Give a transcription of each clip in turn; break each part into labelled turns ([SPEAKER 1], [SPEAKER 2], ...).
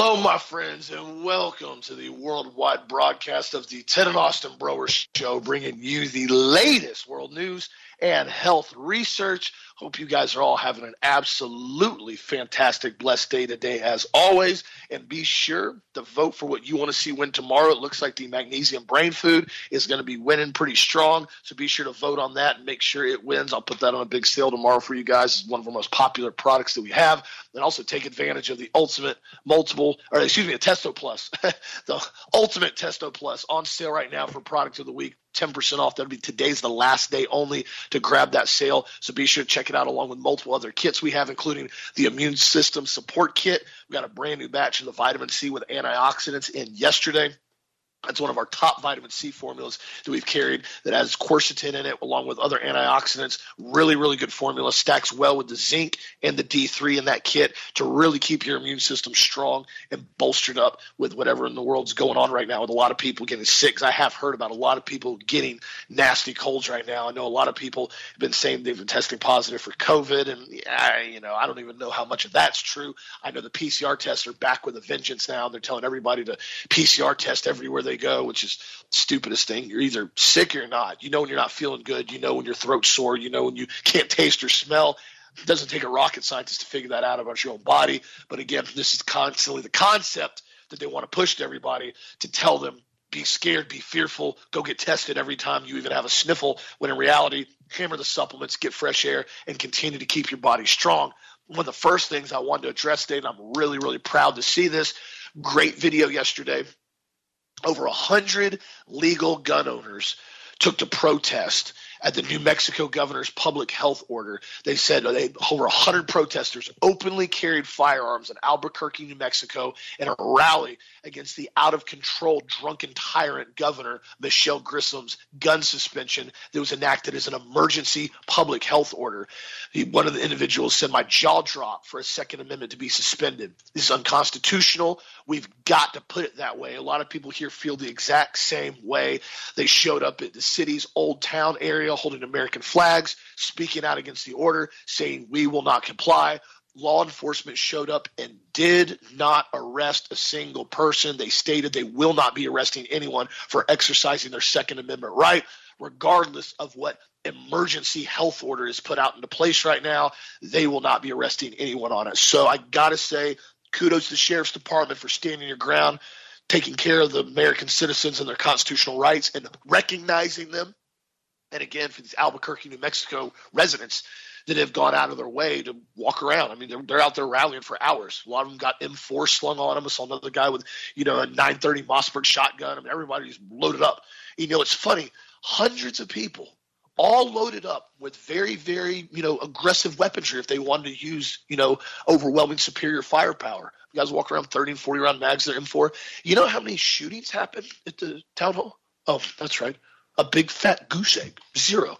[SPEAKER 1] Hello, my friends, and welcome to the worldwide broadcast of the Ted and Austin Broer Show, bringing you the latest world news and health research. Hope you guys are all having an absolutely fantastic, blessed day today, as always. And be sure to vote for what you want to see win tomorrow. It looks like the magnesium brain food is going to be winning pretty strong. So be sure to vote on that and make sure it wins. I'll put that on a big sale tomorrow for you guys. It's one of our most popular products that we have. And also take advantage of the ultimate multiple, or excuse me, a Testo Plus, the ultimate Testo Plus on sale right now for product of the week. 10% off. That'll be today's the last day only to grab that sale. So be sure to check it out along with multiple other kits we have, including the immune system support kit. We got a brand new batch of the vitamin C with antioxidants in yesterday. That's one of our top vitamin C formulas that we've carried that has quercetin in it, along with other antioxidants. Really, really good formula. Stacks well with the zinc and the D3 in that kit to really keep your immune system strong and bolstered up with whatever in the world's going on right now with a lot of people getting sick. I have heard about a lot of people getting nasty colds right now. I know a lot of people have been saying they've been testing positive for COVID, and yeah, you know, I don't even know how much of that's true. I know the PCR tests are back with a vengeance now. They're telling everybody to PCR test everywhere they go, which is stupidest thing. You're either sick or not. You know when you're not feeling good. You know when your throat's sore. You know when you can't taste or smell. It doesn't take a rocket scientist to figure that out about your own body. But again, this is constantly the concept that they want to push to everybody to tell them be scared, be fearful, go get tested every time you even have a sniffle, when in reality, hammer the supplements, get fresh air, and continue to keep your body strong. One of the first things I wanted to address today, and I'm really, really proud to see this great video yesterday over 100 legal gun owners took to protest at the New Mexico governor's public health order. They said they, over 100 protesters openly carried firearms in Albuquerque, New Mexico, in a rally against the out of control, drunken tyrant governor, Michelle Grisham's gun suspension that was enacted as an emergency public health order. One of the individuals said, My jaw dropped for a Second Amendment to be suspended. This is unconstitutional. We've got to put it that way. A lot of people here feel the exact same way. They showed up at the city's old town area holding American flags, speaking out against the order, saying, We will not comply law enforcement showed up and did not arrest a single person. They stated they will not be arresting anyone for exercising their Second Amendment right, regardless of what emergency health order is put out into place right now. They will not be arresting anyone on it. So I got to say, kudos to the sheriff's department for standing your ground, taking care of the American citizens and their constitutional rights, and recognizing them. And again, for these Albuquerque, New Mexico residents, that have gone out of their way to walk around. I mean, they're, they're out there rallying for hours. A lot of them got M4 slung on them. I saw another guy with, you know, a 930 Mossberg shotgun. I mean, everybody's loaded up. You know, it's funny. Hundreds of people all loaded up with very, very, you know, aggressive weaponry if they wanted to use, you know, overwhelming superior firepower. You guys walk around 30 and 40 round mags, they're M4. You know how many shootings happened at the town hall? Oh, that's right. A big fat goose egg. Zero.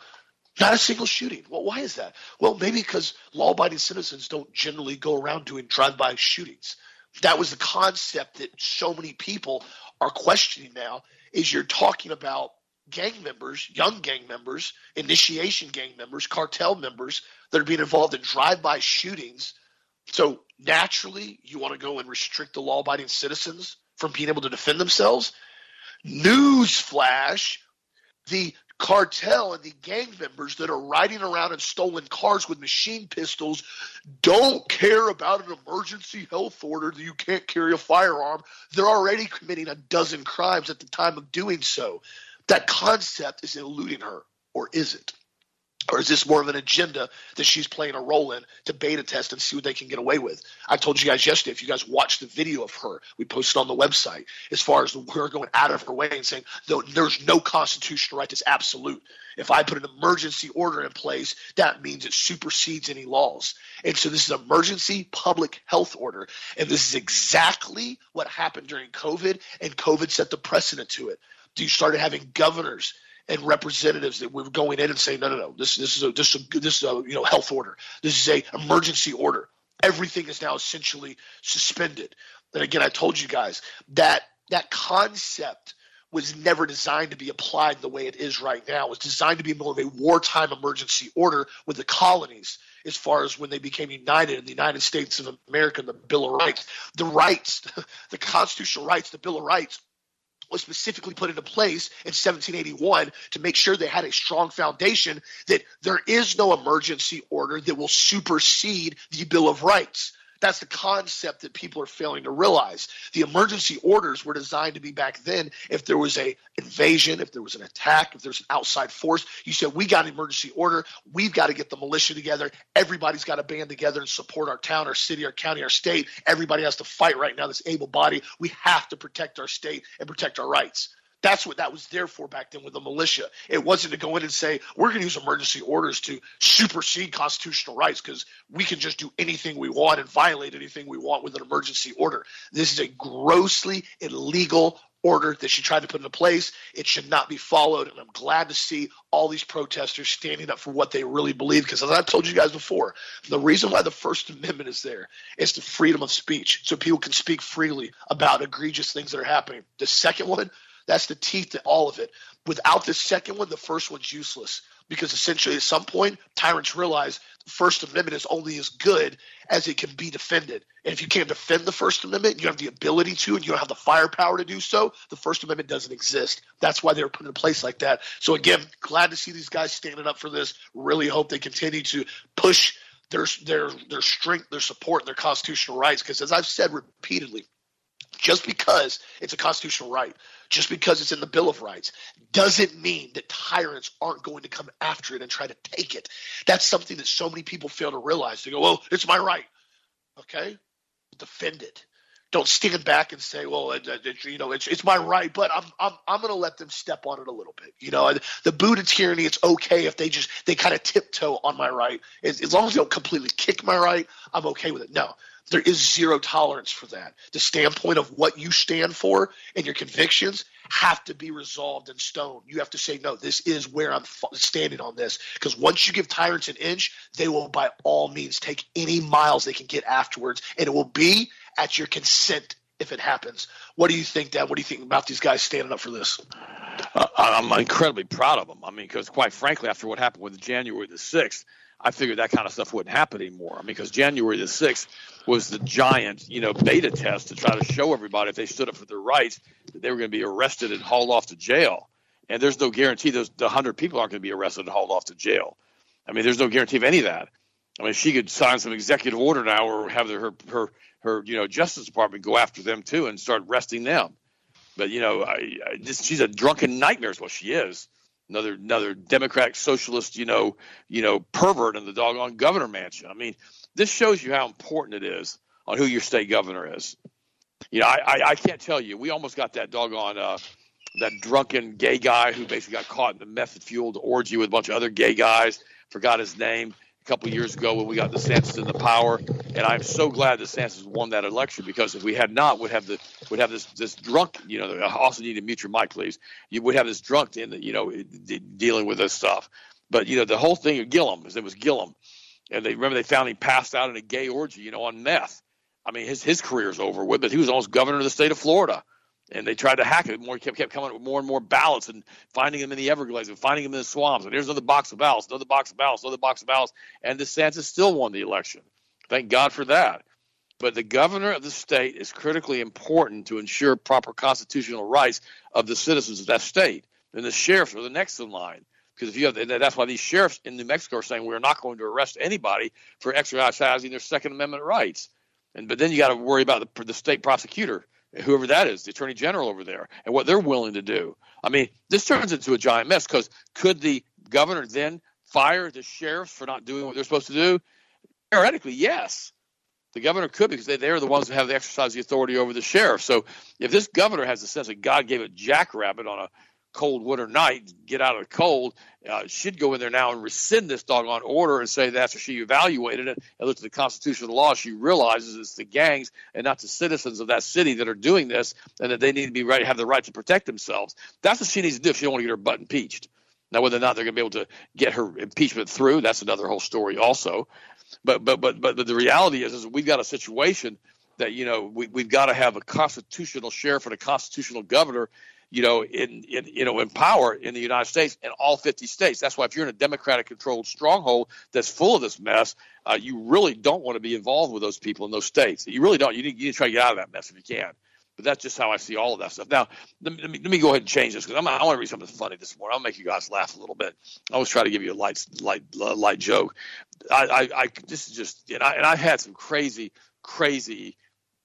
[SPEAKER 1] Not a single shooting. Well, why is that? Well, maybe because law abiding citizens don't generally go around doing drive by shootings. That was the concept that so many people are questioning now is you're talking about gang members, young gang members, initiation gang members, cartel members that are being involved in drive by shootings. So naturally, you want to go and restrict the law abiding citizens from being able to defend themselves. Newsflash the cartel and the gang members that are riding around in stolen cars with machine pistols don't care about an emergency health order that you can't carry a firearm. They're already committing a dozen crimes at the time of doing so. That concept is eluding her, or is it? Or is this more of an agenda that she's playing a role in to beta test and see what they can get away with? I told you guys yesterday, if you guys watched the video of her, we posted on the website, as far as her going out of her way and saying, there's no constitutional right that's absolute. If I put an emergency order in place, that means it supersedes any laws. And so this is an emergency public health order. And this is exactly what happened during COVID, and COVID set the precedent to it. Do you started having governors and representatives that were going in and saying, no, no, no, this this is a this is a, this is a you know health order. This is a emergency order. Everything is now essentially suspended. And again, I told you guys that that concept was never designed to be applied the way it is right now. It was designed to be more of a wartime emergency order with the colonies as far as when they became united in the United States of America, the Bill of Rights. The rights, the constitutional rights, the Bill of Rights was specifically put into place in 1781 to make sure they had a strong foundation that there is no emergency order that will supersede the Bill of Rights. That's the concept that people are failing to realize. The emergency orders were designed to be back then if there was a invasion, if there was an attack, if there's an outside force. You said we got an emergency order, we've got to get the militia together. Everybody's got to band together and support our town, our city, our county, our state. Everybody has to fight right now. This able body. We have to protect our state and protect our rights. That's what that was there for back then with the militia. It wasn't to go in and say, we're going to use emergency orders to supersede constitutional rights because we can just do anything we want and violate anything we want with an emergency order. This is a grossly illegal order that she tried to put into place. It should not be followed. And I'm glad to see all these protesters standing up for what they really believe. Because as I've told you guys before, the reason why the First Amendment is there is the freedom of speech. So people can speak freely about egregious things that are happening. The second one, that's the teeth to all of it. Without the second one, the first one's useless because essentially at some point tyrants realize the First Amendment is only as good as it can be defended. And if you can't defend the First Amendment, you have the ability to, and you don't have the firepower to do so, the First Amendment doesn't exist. That's why they were put in place like that. So again, glad to see these guys standing up for this. Really hope they continue to push their their their strength, their support, and their constitutional rights. Because as I've said repeatedly, just because it's a constitutional right, just because it's in the Bill of Rights, doesn't mean that tyrants aren't going to come after it and try to take it. That's something that so many people fail to realize. They go, well, it's my right. Okay? Defend it. Don't stand back and say, "Well, it, it, you know, it's it's my right," but I'm I'm I'm going to let them step on it a little bit. You know, the Buddha tyranny. It's okay if they just they kind of tiptoe on my right, as, as long as they don't completely kick my right. I'm okay with it. No, there is zero tolerance for that. The standpoint of what you stand for and your convictions have to be resolved in stone. You have to say, no, this is where I'm standing on this. Because once you give tyrants an inch, they will by all means take any miles they can get afterwards. And it will be at your consent if it happens. What do you think, Dad? What do you think about these guys standing up for this?
[SPEAKER 2] Uh, I'm incredibly proud of them. I mean, because quite frankly, after what happened with January the 6th, I figured that kind of stuff wouldn't happen anymore. I mean, because January the 6th was the giant, you know, beta test to try to show everybody if they stood up for their rights that they were going to be arrested and hauled off to jail. And there's no guarantee those the 100 people aren't going to be arrested and hauled off to jail. I mean, there's no guarantee of any of that. I mean, she could sign some executive order now or have her her her you know Justice Department go after them too and start arresting them. But you know, I, I she's a drunken nightmare is what she is another another Democratic socialist, you know, you know, pervert in the doggone governor mansion. I mean, this shows you how important it is on who your state governor is. You know, I, I, I can't tell you. We almost got that doggone uh, that drunken gay guy who basically got caught in the meth fueled orgy with a bunch of other gay guys. Forgot his name couple years ago when we got DeSantis in the power, and I'm so glad DeSantis won that election because if we had not, would have the would have this this drunk. You know, I also need to mute your mic, please. You would have this drunk in the you know dealing with this stuff. But you know, the whole thing of Gillum, it was Gillum, and they remember they found he passed out in a gay orgy, you know, on meth. I mean, his his career's over with, but he was almost governor of the state of Florida and they tried to hack it. More kept kept coming with more and more ballots and finding them in the Everglades and finding them in the swamps. And here's another box of ballots, another box of ballots, another box of ballots. And DeSantis still won the election. Thank God for that. But the governor of the state is critically important to ensure proper constitutional rights of the citizens of that state. And the sheriffs are the next in line. Because if you have, that's why these sheriffs in New Mexico are saying we're not going to arrest anybody for exercising their Second Amendment rights. And but then you got to worry about the, the state prosecutor whoever that is, the attorney general over there, and what they're willing to do. I mean, this turns into a giant mess because could the governor then fire the sheriffs for not doing what they're supposed to do? Theoretically, yes. The governor could because they, they're the ones who have the exercise of the authority over the sheriff. So if this governor has the sense that God gave a jackrabbit on a cold winter night, get out of the cold, uh, should go in there now and rescind this doggone order and say that after she evaluated it and looked at the Constitution, constitutional law, she realizes it's the gangs and not the citizens of that city that are doing this, and that they need to be right, have the right to protect themselves. That's what she needs to do if she don't want to get her butt impeached. Now, whether or not they're going to be able to get her impeachment through, that's another whole story, also. But but but but, but the reality is, is we've got a situation that you know we, we've got to have a constitutional sheriff and a constitutional governor you know, in, in you know in power in the United States in all 50 states. That's why if you're in a Democratic-controlled stronghold that's full of this mess, uh, you really don't want to be involved with those people in those states. You really don't. You need, you need to try to get out of that mess if you can. But that's just how I see all of that stuff. Now, let me, let me, go ahead and change this because I want to read something funny this morning. I'll make you guys laugh a little bit. I always try to give you a light, light, light joke. I, I, I this is just, and I, and I've had some crazy, crazy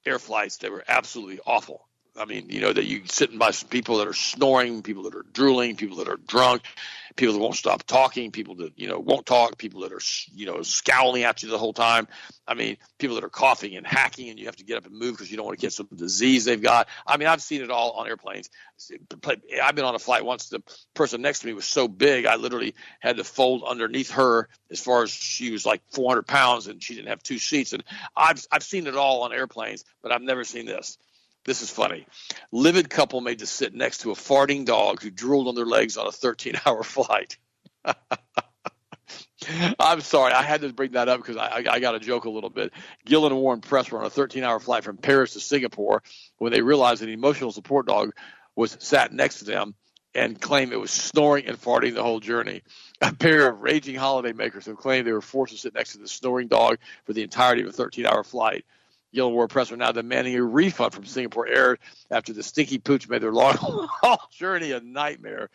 [SPEAKER 2] air flights that were absolutely awful. I mean, you know, that you sitting by some people that are snoring, people that are drooling, people that are drunk, people that won't stop talking, people that, you know, won't talk, people that are, you know, scowling at you the whole time. I mean, people that are coughing and hacking and you have to get up and move because you don't want to get some disease they've got. I mean, I've seen it all on airplanes. I've been on a flight once. The person next to me was so big, I literally had to fold underneath her as far as she was like 400 pounds and she didn't have two seats. And I've, I've seen it all on airplanes, but I've never seen this. This is funny. Livid couple made to sit next to a farting dog who drooled on their legs on a 13 hour flight. I'm sorry, I had to bring that up because I, I, got to joke a little bit. Gil and Warren Press were on a 13-hour flight from Paris to Singapore when they realized an emotional support dog was sat next to them and claimed it was snoring and farting the whole journey. A pair of raging holidaymakers have claimed they were forced to sit next to the snoring dog for the entirety of a 13-hour flight. Yellow War Press are now demanding a refund from Singapore Air after the stinky pooch made their long journey a nightmare.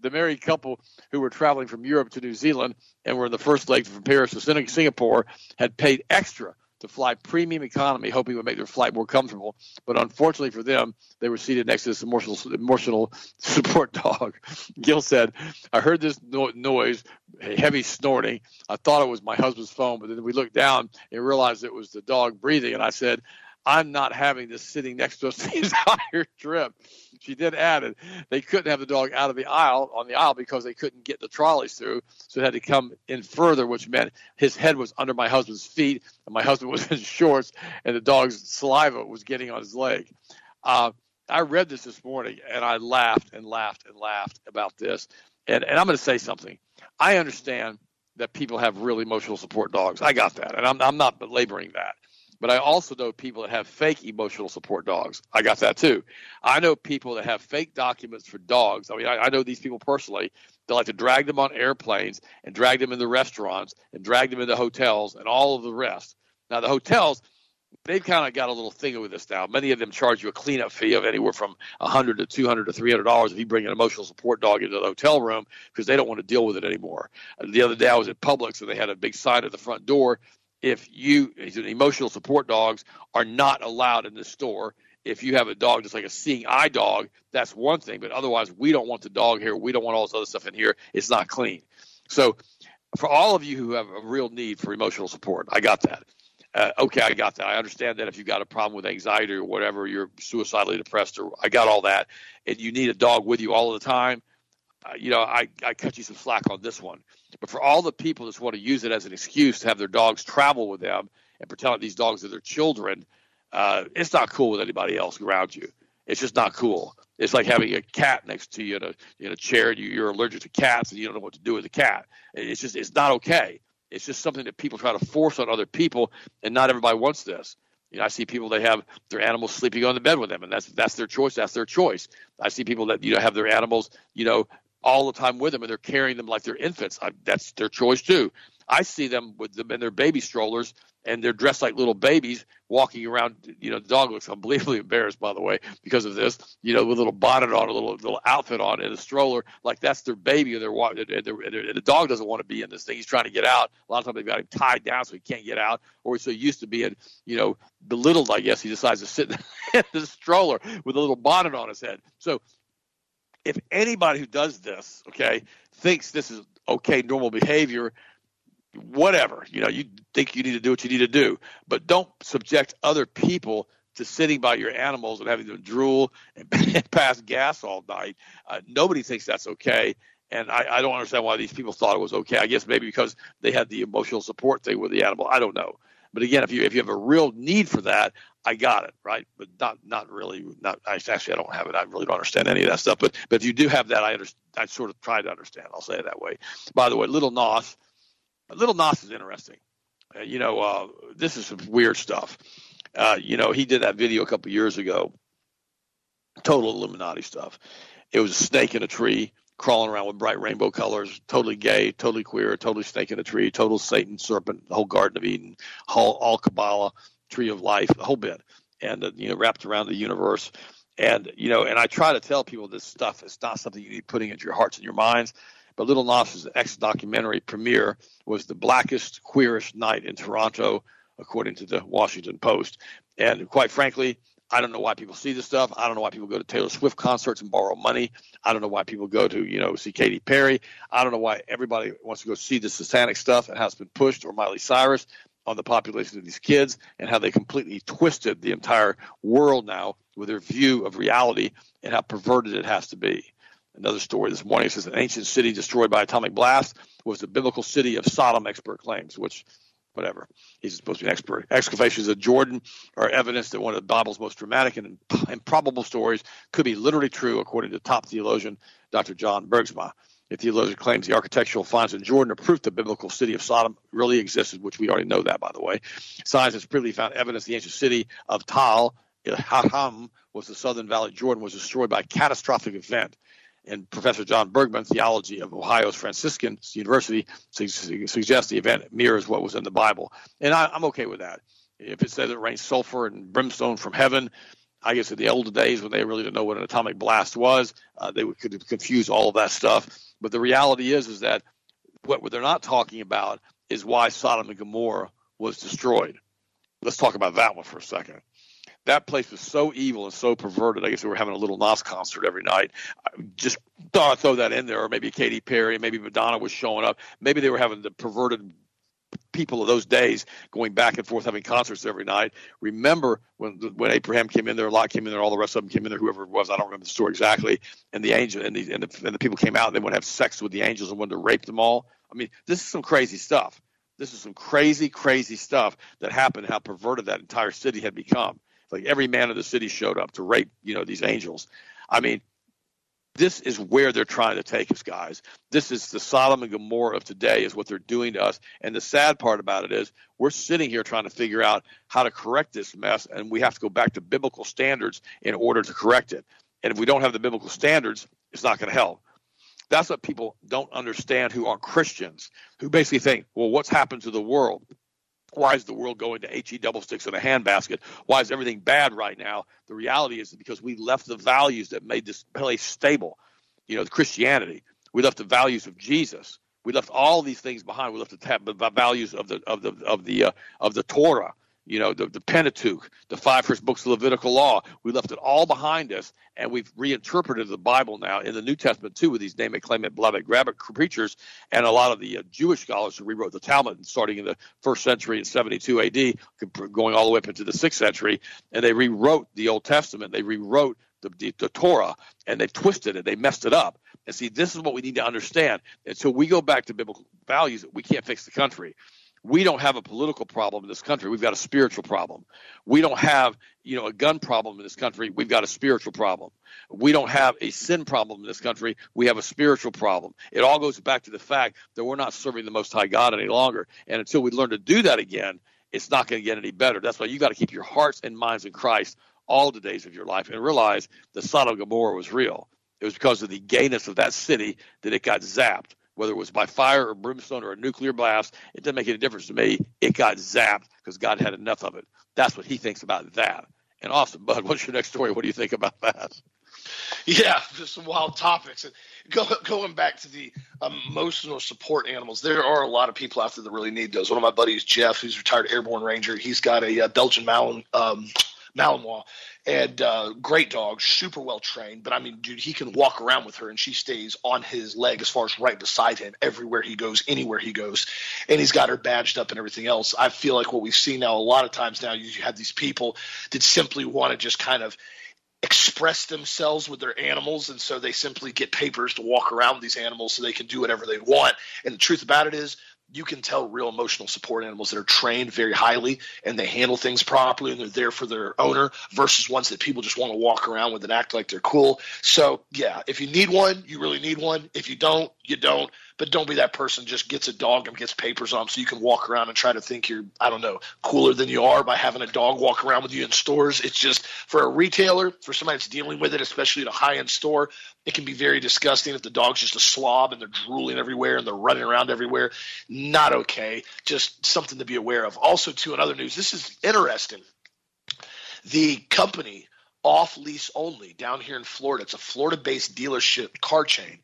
[SPEAKER 2] The married couple who were traveling from Europe to New Zealand and were in the first leg from Paris to Singapore had paid extra to fly premium economy, hoping it would make their flight more comfortable. But unfortunately for them, they were seated next to this emotional, emotional support dog. Gil said, I heard this no- noise, heavy snorting. I thought it was my husband's phone, but then we looked down and realized it was the dog breathing. And I said, I'm not having this sitting next to us the entire trip. She did add it. They couldn't have the dog out of the aisle on the aisle because they couldn't get the trolleys through, so it had to come in further, which meant his head was under my husband's feet, and my husband was in shorts, and the dog's saliva was getting on his leg. Uh, I read this this morning, and I laughed and laughed and laughed about this. And, and I'm going to say something. I understand that people have real emotional support dogs. I got that, and I'm, I'm not belaboring that. But I also know people that have fake emotional support dogs. I got that too. I know people that have fake documents for dogs. I mean, I, I know these people personally. They like to drag them on airplanes and drag them into restaurants and drag them into hotels and all of the rest. Now, the hotels, they've kind of got a little thing with this now. Many of them charge you a cleanup fee of anywhere from a hundred to two hundred to three hundred dollars if you bring an emotional support dog into the hotel room because they don't want to deal with it anymore. The other day I was at Publix and they had a big sign at the front door if you emotional support dogs are not allowed in the store. If you have a dog just like a seeing eye dog that's one thing but otherwise we don't want the dog here. We don't want all this other stuff in here. It's not clean. So for all of you who have a real need for emotional support i got that. Uh, okay i got that. I understand that if you've got a problem with anxiety or whatever you're suicidally depressed or i got all that and you need a dog with you all the time you know, I, I cut you some slack on this one. But for all the people that want to use it as an excuse to have their dogs travel with them and pretend like these dogs are their children, uh, it's not cool with anybody else around you. It's just not cool. It's like having a cat next to you in a, in a chair and you, you're allergic to cats and you don't know what to do with the cat. It's just, it's not okay. It's just something that people try to force on other people, and not everybody wants this. You know, I see people that have their animals sleeping on the bed with them, and that's that's their choice. That's their choice. I see people that you know have their animals, you know, all the time with them and they're carrying them like they're infants. I, that's their choice too. I see them with them in their baby strollers and they're dressed like little babies walking around. You know, the dog looks unbelievably embarrassed, by the way, because of this. You know, with a little bonnet on, a little little outfit on, and a stroller, like that's their baby, and they're walking. And, and, the dog doesn't want to be in this thing. He's trying to get out. A lot of times they've got him tied down so he can't get out, or he's so used to being, you know, belittled. I guess he decides to sit in the stroller with a little bonnet on his head. So if anybody who does this, okay, thinks this is okay, normal behavior, whatever, you know, you think you need to do what you need to do, but don't subject other people to sitting by your animals and having them drool and, pass gas all night. Uh, nobody thinks that's okay. And I, I don't understand why these people thought it was okay. I guess maybe because they had the emotional support thing with the animal. I don't know. But again, if you if you have a real need for that, I got it right, but not not really. Not I, actually, I don't have it. I really don't understand any of that stuff. But but if you do have that, I understand. I sort of try to understand. I'll say it that way. By the way, Little Nas, Little Nas is interesting. Uh, you know, uh, this is some weird stuff. Uh, you know, he did that video a couple years ago Total Illuminati stuff. It was a snake in a tree crawling around with bright rainbow colors, totally gay, totally queer, totally snake in a tree, total Satan, serpent, the whole Garden of Eden, whole, all Kabbalah, tree of life, the whole bit, and uh, you know wrapped around the universe. And you know, and I try to tell people this stuff is not something you need putting into your hearts and your minds. But Little Nas's ex documentary premiere was the blackest, queerest night in Toronto, according to the Washington Post. And quite frankly, I don't know why people see this stuff. I don't know why people go to Taylor Swift concerts and borrow money. I don't know why people go to, you know, see Katy Perry. I don't know why everybody wants to go see the satanic stuff and how it's been pushed or Miley Cyrus on the population of these kids and how they completely twisted the entire world now with their view of reality and how perverted it has to be. Another story this morning says an ancient city destroyed by atomic blast was the biblical city of Sodom, expert claims, which whatever. He's supposed to be an expert. Excavations of Jordan are evidence that one of the Bible's most dramatic and improbable stories could be literally true, according to top theologian Dr. John Bergsma. The theologian claims the architectural finds in Jordan are proof the biblical city of Sodom really existed, which we already know that, by the way. Science has previously found evidence the ancient city of Tal, Haham, was the southern valley of Jordan, was destroyed by a catastrophic event and Professor John Bergsma, theology of Ohio's Franciscan University, suggests the event mirrors what was in the Bible. And I, am okay with that. If it says it rains sulfur and brimstone from heaven, I guess in the older days when they really didn't know what an atomic blast was, uh, they could confuse all of that stuff. But the reality is, is that what they're not talking about is why Sodom and Gomorrah was destroyed. Let's talk about that one for a second that place was so evil and so perverted. I guess we were having a little Nas concert every night. I just thought I'd throw that in there, or maybe Katy Perry, maybe Madonna was showing up. Maybe they were having the perverted people of those days going back and forth having concerts every night. Remember when when Abraham came in there, Lot came in there, all the rest of them came in there, whoever it was, I don't remember the story exactly. And the angel and the and the, and the people came out and they to have sex with the angels and wanted to rape them all. I mean, this is some crazy stuff. This is some crazy, crazy stuff that happened. How perverted that entire city had become like every man of the city showed up to rape, you know, these angels. I mean, this is where they're trying to take us, guys. This is the Sodom and Gomorrah of today, is what they're doing to us. And the sad part about it is, we're sitting here trying to figure out how to correct this mess, and we have to go back to biblical standards in order to correct it. And if we don't have the biblical standards, it's not going to help. That's what people don't understand who aren't Christians, who basically think, well, what's happened to the world? Why is the world going to HE double sticks in a handbasket? Why is everything bad right now? The reality is because we left the values that made this place stable. You know, Christianity. We left the values of Jesus. We left all these things behind. We left the values of the of the of the uh, of the Torah you know, the, the Pentateuch, the five first books of Levitical law. We left it all behind us, and we've reinterpreted the Bible now in the New Testament too, with these name it, claim it, blab it, grab it preachers, and a lot of the uh, Jewish scholars who rewrote the Talmud, starting in the first century in 72 A.D., going all the way up into the sixth century, and they rewrote the Old Testament. They rewrote the, the, the Torah, and they twisted it. They messed it up. And see, this is what we need to understand. Until we go back to biblical values, we can't fix the country we don't have a political problem in this country. We've got a spiritual problem. We don't have, you know, a gun problem in this country. We've got a spiritual problem. We don't have a sin problem in this country. We have a spiritual problem. It all goes back to the fact that we're not serving the Most High God any longer. And until we learn to do that again, it's not going to get any better. That's why you got to keep your hearts and minds in Christ all the days of your life and realize that Sodom and Gomorrah was real. It was because of the gayness of that city that it got zapped whether it was by fire or brimstone or a nuclear blast, it doesn't make any difference to me. It got zapped because God had enough of it. That's what he thinks about that. And awesome, Bud, what's your next story? What do you think about that?
[SPEAKER 1] Yeah, just some wild topics. And go, going back to the emotional support animals, there are a lot of people out there that really need those. One of my buddies, Jeff, who's a retired airborne ranger, he's got a, a uh, Belgian Malin, um, Malinois, and uh, great dog, super well trained. But I mean, dude, he can walk around with her, and she stays on his leg as far as right beside him everywhere he goes, anywhere he goes, and he's got her badged up and everything else. I feel like what we see now a lot of times now, you have these people that simply want to just kind of express themselves with their animals and so they simply get papers to walk around these animals so they can do whatever they want and the truth about it is you can tell real emotional support animals that are trained very highly and they handle things properly and they're there for their owner versus ones that people just want to walk around with and act like they're cool. So, yeah, if you need one, you really need one. If you don't, you don't. But don't be that person just gets a dog and gets papers on so you can walk around and try to think you're I don't know cooler than you are by having a dog walk around with you in stores. It's just for a retailer, for somebody that's dealing with it, especially at a high end store, it can be very disgusting if the dog's just a slob and they're drooling everywhere and they're running around everywhere. Not okay. Just something to be aware of. Also, too, in other news, this is interesting. The company off lease only down here in Florida. It's a Florida based dealership car chain.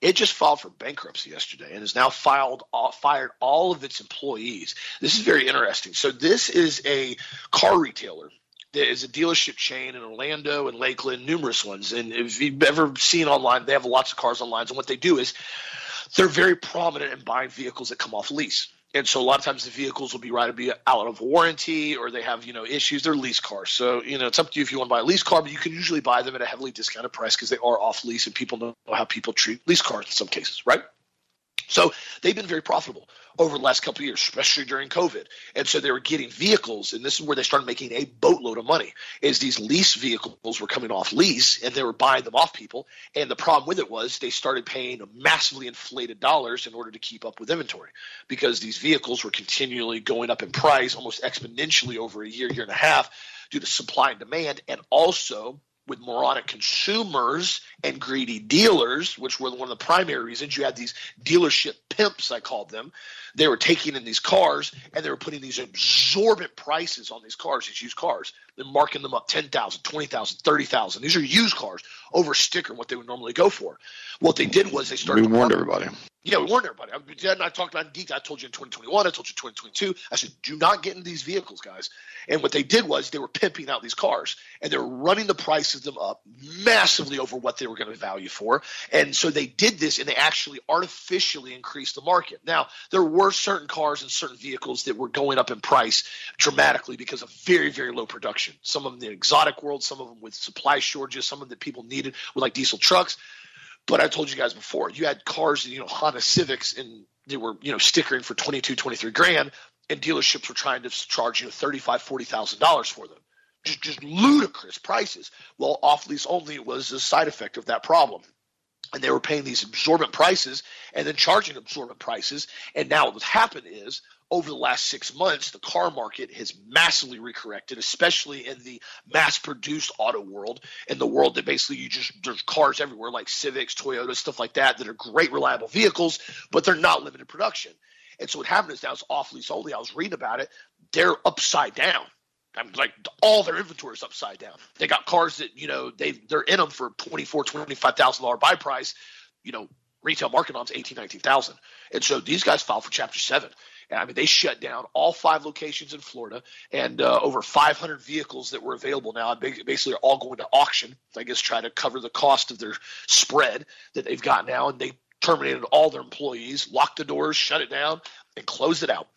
[SPEAKER 1] It just filed for bankruptcy yesterday and has now filed uh, fired all of its employees. This is very interesting. So this is a car retailer there is a dealership chain in Orlando and Lakeland, numerous ones. And if you've ever seen online, they have lots of cars online. And what they do is they're very prominent in buying vehicles that come off lease. And so a lot of times the vehicles will be right to be out of warranty or they have, you know, issues. They're lease cars. So, you know, it's up to you if you want to buy a lease car, but you can usually buy them at a heavily discounted price because they are off lease and people know how people treat lease cars in some cases, right? So they've been very profitable over the last couple of years, especially during COVID. And so they were getting vehicles, and this is where they started making a boatload of money. Is these lease vehicles were coming off lease, and they were buying them off people. And the problem with it was they started paying massively inflated dollars in order to keep up with inventory, because these vehicles were continually going up in price, almost exponentially over a year, year and a half, due to supply and demand, and also with moronic consumers and greedy dealers, which were one of the primary reasons you had these dealership pimps, I called them. They were taking in these cars and they were putting these absorbent prices on these cars, these used cars. They're marking them up 10,000, 20,000, 30,000. These are used cars over sticker, what they would normally go for. What they did was they started.
[SPEAKER 2] We warned everybody.
[SPEAKER 1] Yeah, we warned everybody. I, mean, I talked about geek. I told you in 2021. I told you 2022. I said, do not get in these vehicles, guys. And what they did was they were pimping out these cars and they were running the prices of them up massively over what they were going to value for. And so they did this and they actually artificially increased the market. Now, there were certain cars and certain vehicles that were going up in price dramatically because of very, very low production. Some of them in the exotic world, some of them with supply shortages, some of them that people needed with like diesel trucks. But I told you guys before, you had cars, you know, Honda Civics, and they were, you know, stickering for 22, 23 grand, and dealerships were trying to charge, you know, 35, $40,000 for them. Just, just ludicrous prices. Well, off lease only was a side effect of that problem. And they were paying these absorbent prices and then charging absorbent prices. And now what's happened is over the last six months, the car market has massively recorrected, especially in the mass produced auto world, in the world that basically you just, there's cars everywhere like Civics, Toyota, stuff like that, that are great, reliable vehicles, but they're not limited production. And so what happened is now it's off lease only. I was reading about it. They're upside down. I'm like all their inventory is upside down. They got cars that you know they they're in them for twenty four twenty five thousand dollar buy price. You know, retail market on is eighteen nineteen thousand. And so these guys filed for Chapter Seven. I mean, they shut down all five locations in Florida and uh, over 500 vehicles that were available now. Basically, are all going to auction. I guess try to cover the cost of their spread that they've got now. And they terminated all their employees, locked the doors, shut it down, and closed it out.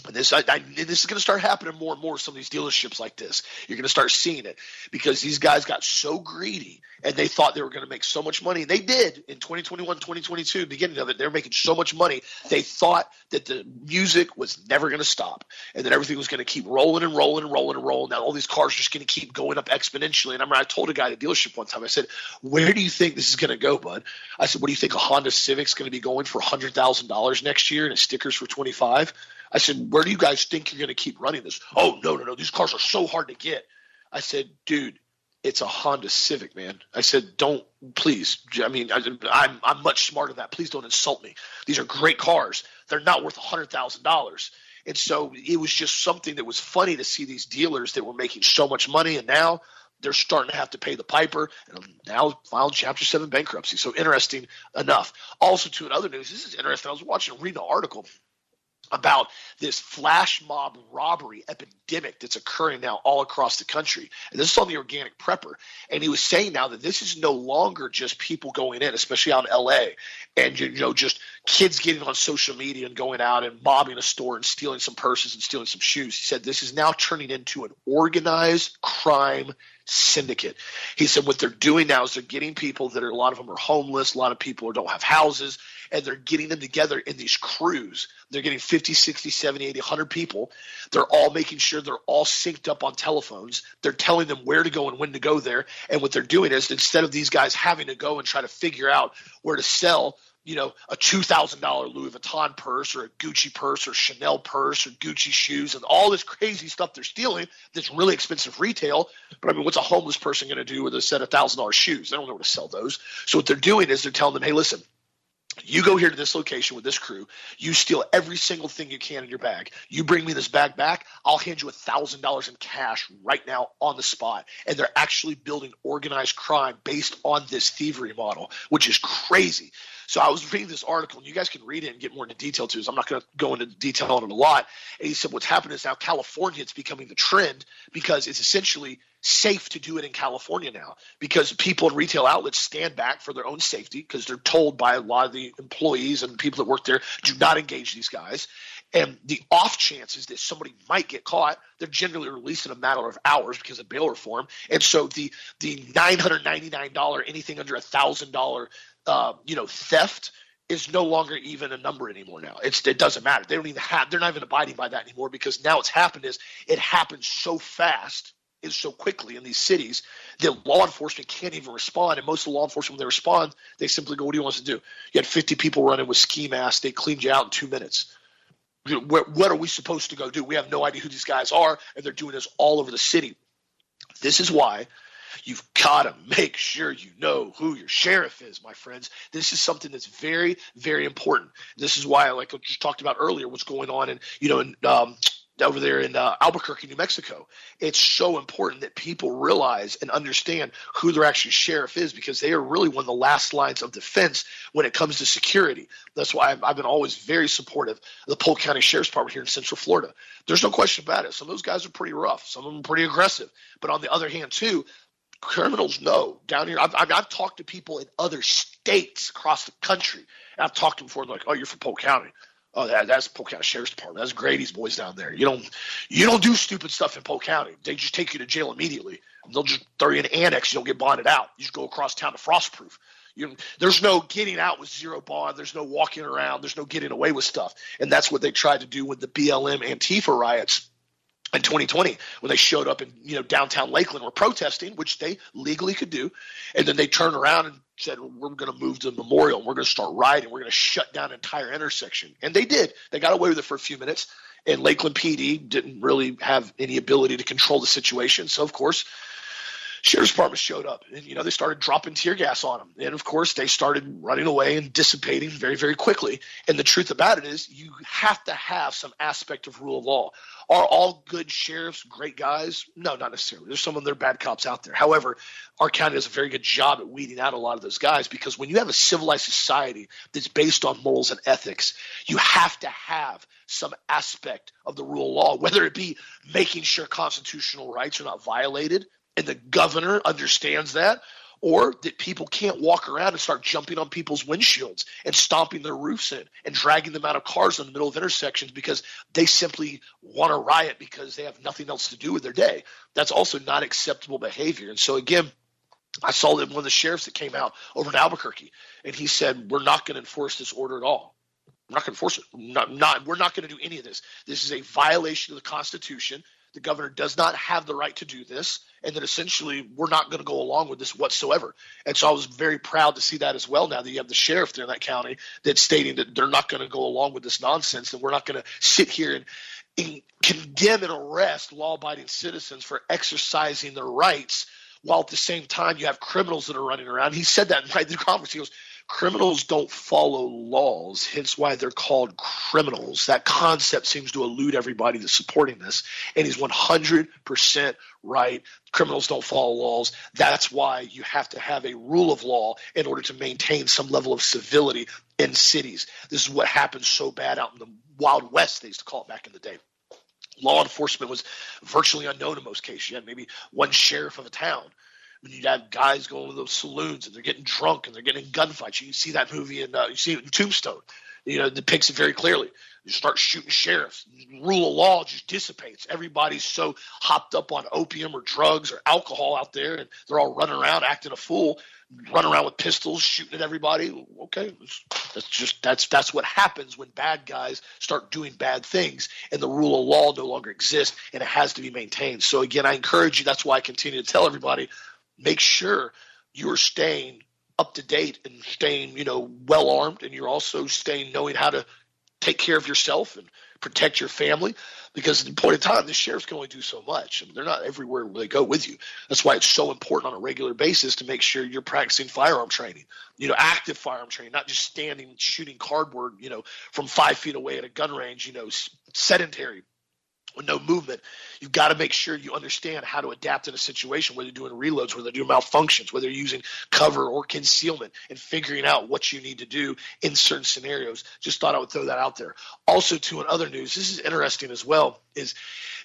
[SPEAKER 1] This, I, I, this is going to start happening more and more. Some of these dealerships like this, you're going to start seeing it because these guys got so greedy and they thought they were going to make so much money. They did in 2021, 2022, beginning of it. They're making so much money. They thought that the music was never going to stop and that everything was going to keep rolling and rolling and rolling and rolling. Now all these cars are just going to keep going up exponentially. And I remember I told a guy at a dealership one time, I said, "Where do you think this is going to go, bud?" I said, "What do you think a Honda Civic's going to be going for hundred thousand dollars next year and a stickers for 25?" I said, where do you guys think you're going to keep running this? Oh, no, no, no. These cars are so hard to get. I said, dude, it's a Honda Civic, man. I said, don't, please. I mean, I, am I'm, I'm much smarter than that. Please don't insult me. These are great cars. They're not worth $100,000. And so it was just something that was funny to see these dealers that were making so much money. And now they're starting to have to pay the piper and now filed chapter 7 bankruptcy so interesting enough also to another news this is interesting i was watching reading an article about this flash mob robbery epidemic that's occurring now all across the country. And this is on the organic prepper. And he was saying now that this is no longer just people going in, especially out in LA, and you know, just kids getting on social media and going out and mobbing a store and stealing some purses and stealing some shoes. He said this is now turning into an organized crime syndicate. He said what they're doing now is they're getting people that are a lot of them are homeless, a lot of people don't have houses, and they're getting them together in these crews. They're getting 50, 60, 70, 80, 100 people. They're all making sure they're all synced up on telephones. They're telling them where to go and when to go there. And what they're doing is instead of these guys having to go and try to figure out where to sell you know, a two thousand dollar Louis Vuitton purse or a Gucci purse or Chanel purse or Gucci shoes and all this crazy stuff they're stealing that's really expensive retail. But I mean, what's a homeless person going to do with a set of thousand dollar shoes? They don't know where to sell those. So what they're doing is they're telling them, hey, listen, you go here to this location with this crew. You steal every single thing you can in your bag. You bring me this bag back. I'll hand you a thousand dollars in cash right now on the spot. And they're actually building organized crime based on this thievery model, which is crazy. So I was reading this article, and you guys can read it and get more into detail too. So I'm not going to go into detail on it a lot. And he said what's happening is now California it's becoming the trend because it's essentially safe to do it in California now because people in retail outlets stand back for their own safety because they're told by a lot of the employees and people that work there do not engage these guys. And the off chances that somebody might get caught, they're generally released in a matter of hours because of bail reform. And so the the nine hundred ninety nine dollar anything under a thousand dollar uh, you know theft is no longer even a number anymore now. It's it doesn't matter. They don't even have they're not even abiding by that anymore because now what's happened is it happens so fast and so quickly in these cities that law enforcement can't even respond. And most of the law enforcement, when they respond, they simply go, What do you want us to do? You had 50 people running with ski masks. They cleaned you out in two minutes. What, what are we supposed to go do? We have no idea who these guys are, and they're doing this all over the city. This is why You've got to make sure you know who your sheriff is, my friends. This is something that's very, very important. This is why, like I just talked about earlier, what's going on in, you know, in um, over there in uh, Albuquerque, New Mexico. It's so important that people realize and understand who their actual sheriff is because they are really one of the last lines of defense when it comes to security. That's why I've, I've been always very supportive of the Polk County Sheriff's Department here in Central Florida. There's no question about it. Some of those guys are pretty rough. Some of them are pretty aggressive. But on the other hand, too, criminals know down here. I've, I've, talked to people in other states across the country. I've talked to them before, like, oh, you're from Polk County Oh, that, that's Polk County Sheriff's Department. That's Grady's boys down there. You don't you don't do stupid stuff in Polk County. They just take you to jail immediately. They'll just throw you in an annex. You don't get bonded out. You just go across town to Frostproof. You, there's no getting out with zero bond. There's no walking around. There's no getting away with stuff. And that's what they tried to do with the BLM Antifa riots in 2020 when they showed up in you know downtown Lakeland were protesting, which they legally could do, and then they turned around and said we're going to move to the memorial and we're going to start rioting. We're going to shut down entire intersection, and they did. They got away with it for a few minutes, and Lakeland PD didn't really have any ability to control the situation. So of course, sheriff's department showed up. And you know they started dropping tear gas on them and of course they started running away and dissipating very very quickly. And the truth about it is you have to have some aspect of rule of law. Are all good sheriffs great guys? No not necessarily. There's some of their bad cops out there. However our county does a very good job at weeding out a lot of those guys because when you have a civilized society that's based on morals and ethics you have to have some aspect of the rule of law whether it be making sure constitutional rights are not violated and the governor understands that, or that people can't walk around and start jumping on people's windshields and stomping their roofs in and dragging them out of cars in the middle of intersections because they simply want to riot because they have nothing else to do with their day. That's also not acceptable behavior. And so, again, I saw that one of the sheriffs that came out over in Albuquerque, and he said, We're not going to enforce this order at all. We're not going to enforce it. Not, not, we're not going to do any of this. This is a violation of the Constitution. The governor does not have the right to do this, and that essentially we're not going to go along with this whatsoever. And so I was very proud to see that as well. Now that you have the sheriff there in that county that's stating that they're not going to go along with this nonsense, and we're not going to sit here and, and condemn and arrest law-abiding citizens for exercising their rights while at the same time you have criminals that are running around. He said that in the conference. He goes, criminals don't follow laws, hence why they're called criminals. That concept seems to elude everybody that's supporting this. And he's 100% right. Criminals don't follow laws. That's why you have to have a rule of law in order to maintain some level of civility in cities. This is what happened so bad out in the Wild West, they used to call it back in the day law enforcement was virtually unknown in most cases. You had maybe one sheriff of a town when you'd have guys going to those saloons and they're getting drunk and they're getting gunfights. You see that movie and uh, you see it in Tombstone. You know, depicts it very clearly. You start shooting sheriffs. Rule of law just dissipates. Everybody's so hopped up on opium or drugs or alcohol out there, and they're all running around acting a fool, running around with pistols, shooting at everybody. Okay, that's just that's that's what happens when bad guys start doing bad things, and the rule of law no longer exists, and it has to be maintained. So again, I encourage you. That's why I continue to tell everybody make sure you're staying up to date and staying, you know, well armed, and you're also staying knowing how to take care of yourself and protect your family because at the point in time the sheriffs can only do so much and they're not everywhere where they go with you. That's why it's so important on a regular basis to make sure you're practicing firearm training you know active firearm training not just standing shooting cardboard you know from five feet away at a gun range you know sedentary with no movement, you've got to make sure you understand how to adapt in a situation, whether you're doing reloads, whether you're doing malfunctions, whether you're using cover or concealment, and figuring out what you need to do in certain scenarios. Just thought I would throw that out there. Also, too, in other news, this is interesting as well, is,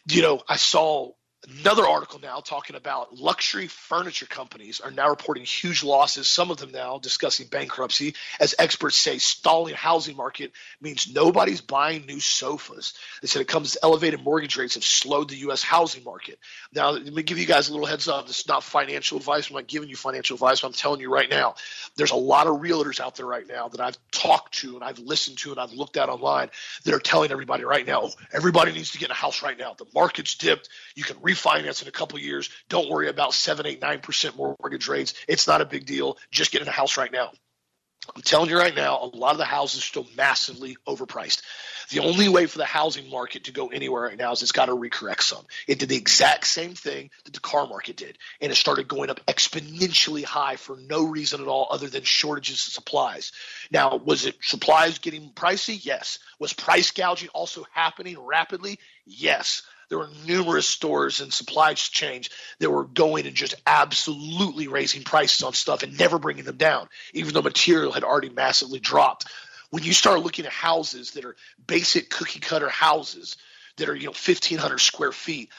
[SPEAKER 1] you know, I saw Another article now talking about luxury furniture companies are now reporting huge losses, some of them now discussing bankruptcy. As experts say, stalling housing market means nobody's buying new sofas. They said it comes elevated mortgage rates have slowed the U.S. housing market. Now, let me give you guys a little heads up. This is not financial advice. I'm not giving you financial advice, but I'm telling you right now, there's a lot of realtors out there right now that I've talked to and I've listened to and I've looked at online that are telling everybody right now, oh, everybody needs to get a house right now. The market's dipped. You can refinance in a couple years. Don't worry about seven, eight, nine percent mortgage rates. It's not a big deal. Just get in a house right now. I'm telling you right now, a lot of the houses are still massively overpriced. The only way for the housing market to go anywhere right now is it's got to recorrect some. It did the exact same thing that the car market did, and it started going up exponentially high for no reason at all other than shortages of supplies. Now, was it supplies getting pricey? Yes. Was price gouging also happening rapidly? Yes. There were numerous stores and supply chains that were going and just absolutely raising prices on stuff and never bringing them down, even though material had already massively dropped. When you start looking at houses that are basic cookie cutter houses that are you know 1,500 square feet,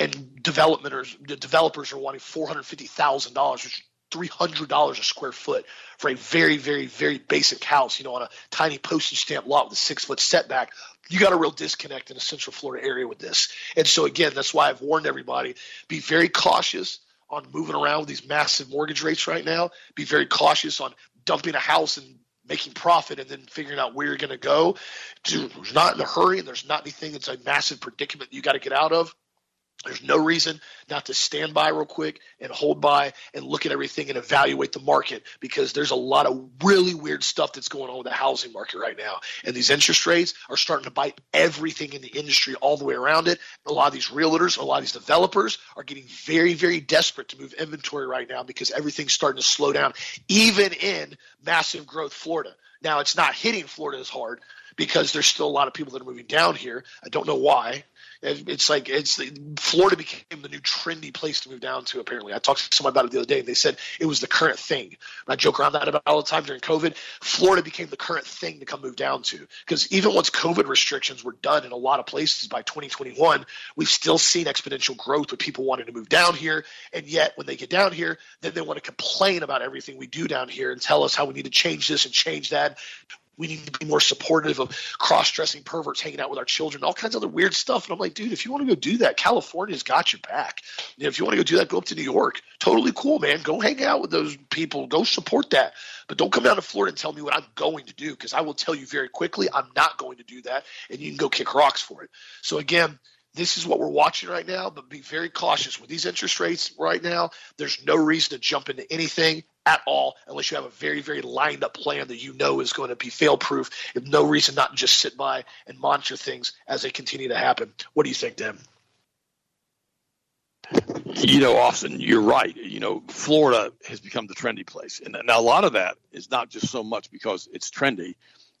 [SPEAKER 1] and developers the developers are wanting four hundred fifty thousand dollars, which three hundred dollars a square foot for a very, very, very basic house, you know, on a tiny postage stamp lot with a six foot setback. You got a real disconnect in the Central Florida area with this. And so again, that's why I've warned everybody: be very cautious on moving around with these massive mortgage rates right now. Be very cautious on dumping a house and making profit and then figuring out where you're going to go. Dude, There's not in a hurry, and there's not anything that's a massive predicament you got to get out of. There's no reason not to stand by real quick and hold by and look at everything and evaluate the market because there's a lot of really weird stuff that's going on with the housing market right now. And these interest rates are starting to bite everything in the industry all the way around it. A lot of these realtors, a lot of these developers are getting very, very desperate to move inventory right now because everything's starting to slow down, even in massive growth Florida. Now, it's not hitting Florida as hard because there's still a lot of people that are moving down here. I don't know why. It's like it's Florida became the new trendy place to move down to. Apparently, I talked to someone about it the other day, and they said it was the current thing. I joke around that about all the time during COVID. Florida became the current thing to come move down to because even once COVID restrictions were done in a lot of places by 2021, we've still seen exponential growth with people wanting to move down here. And yet, when they get down here, then they want to complain about everything we do down here and tell us how we need to change this and change that we need to be more supportive of cross-dressing perverts hanging out with our children, all kinds of other weird stuff. And I'm like, dude, if you want to go do that, California's got your back. You know, if you want to go do that, go up to New York. Totally cool, man. Go hang out with those people. Go support that. But don't come down to Florida and tell me what I'm going to do because I will tell you very quickly I'm not going to do that, and you can go kick rocks for it. So again, this is what we're watching right now, but be very cautious with these interest rates right now. There's no reason to jump into anything at all unless you have a very, very lined up plan that you know is going to be fail proof. If no reason not to just sit by and monitor things as they continue to happen. What do you think, Dan?
[SPEAKER 2] You know, Austin, you're right. You know, Florida has become the trendy place. And now a lot of that is not just so much because it's trendy,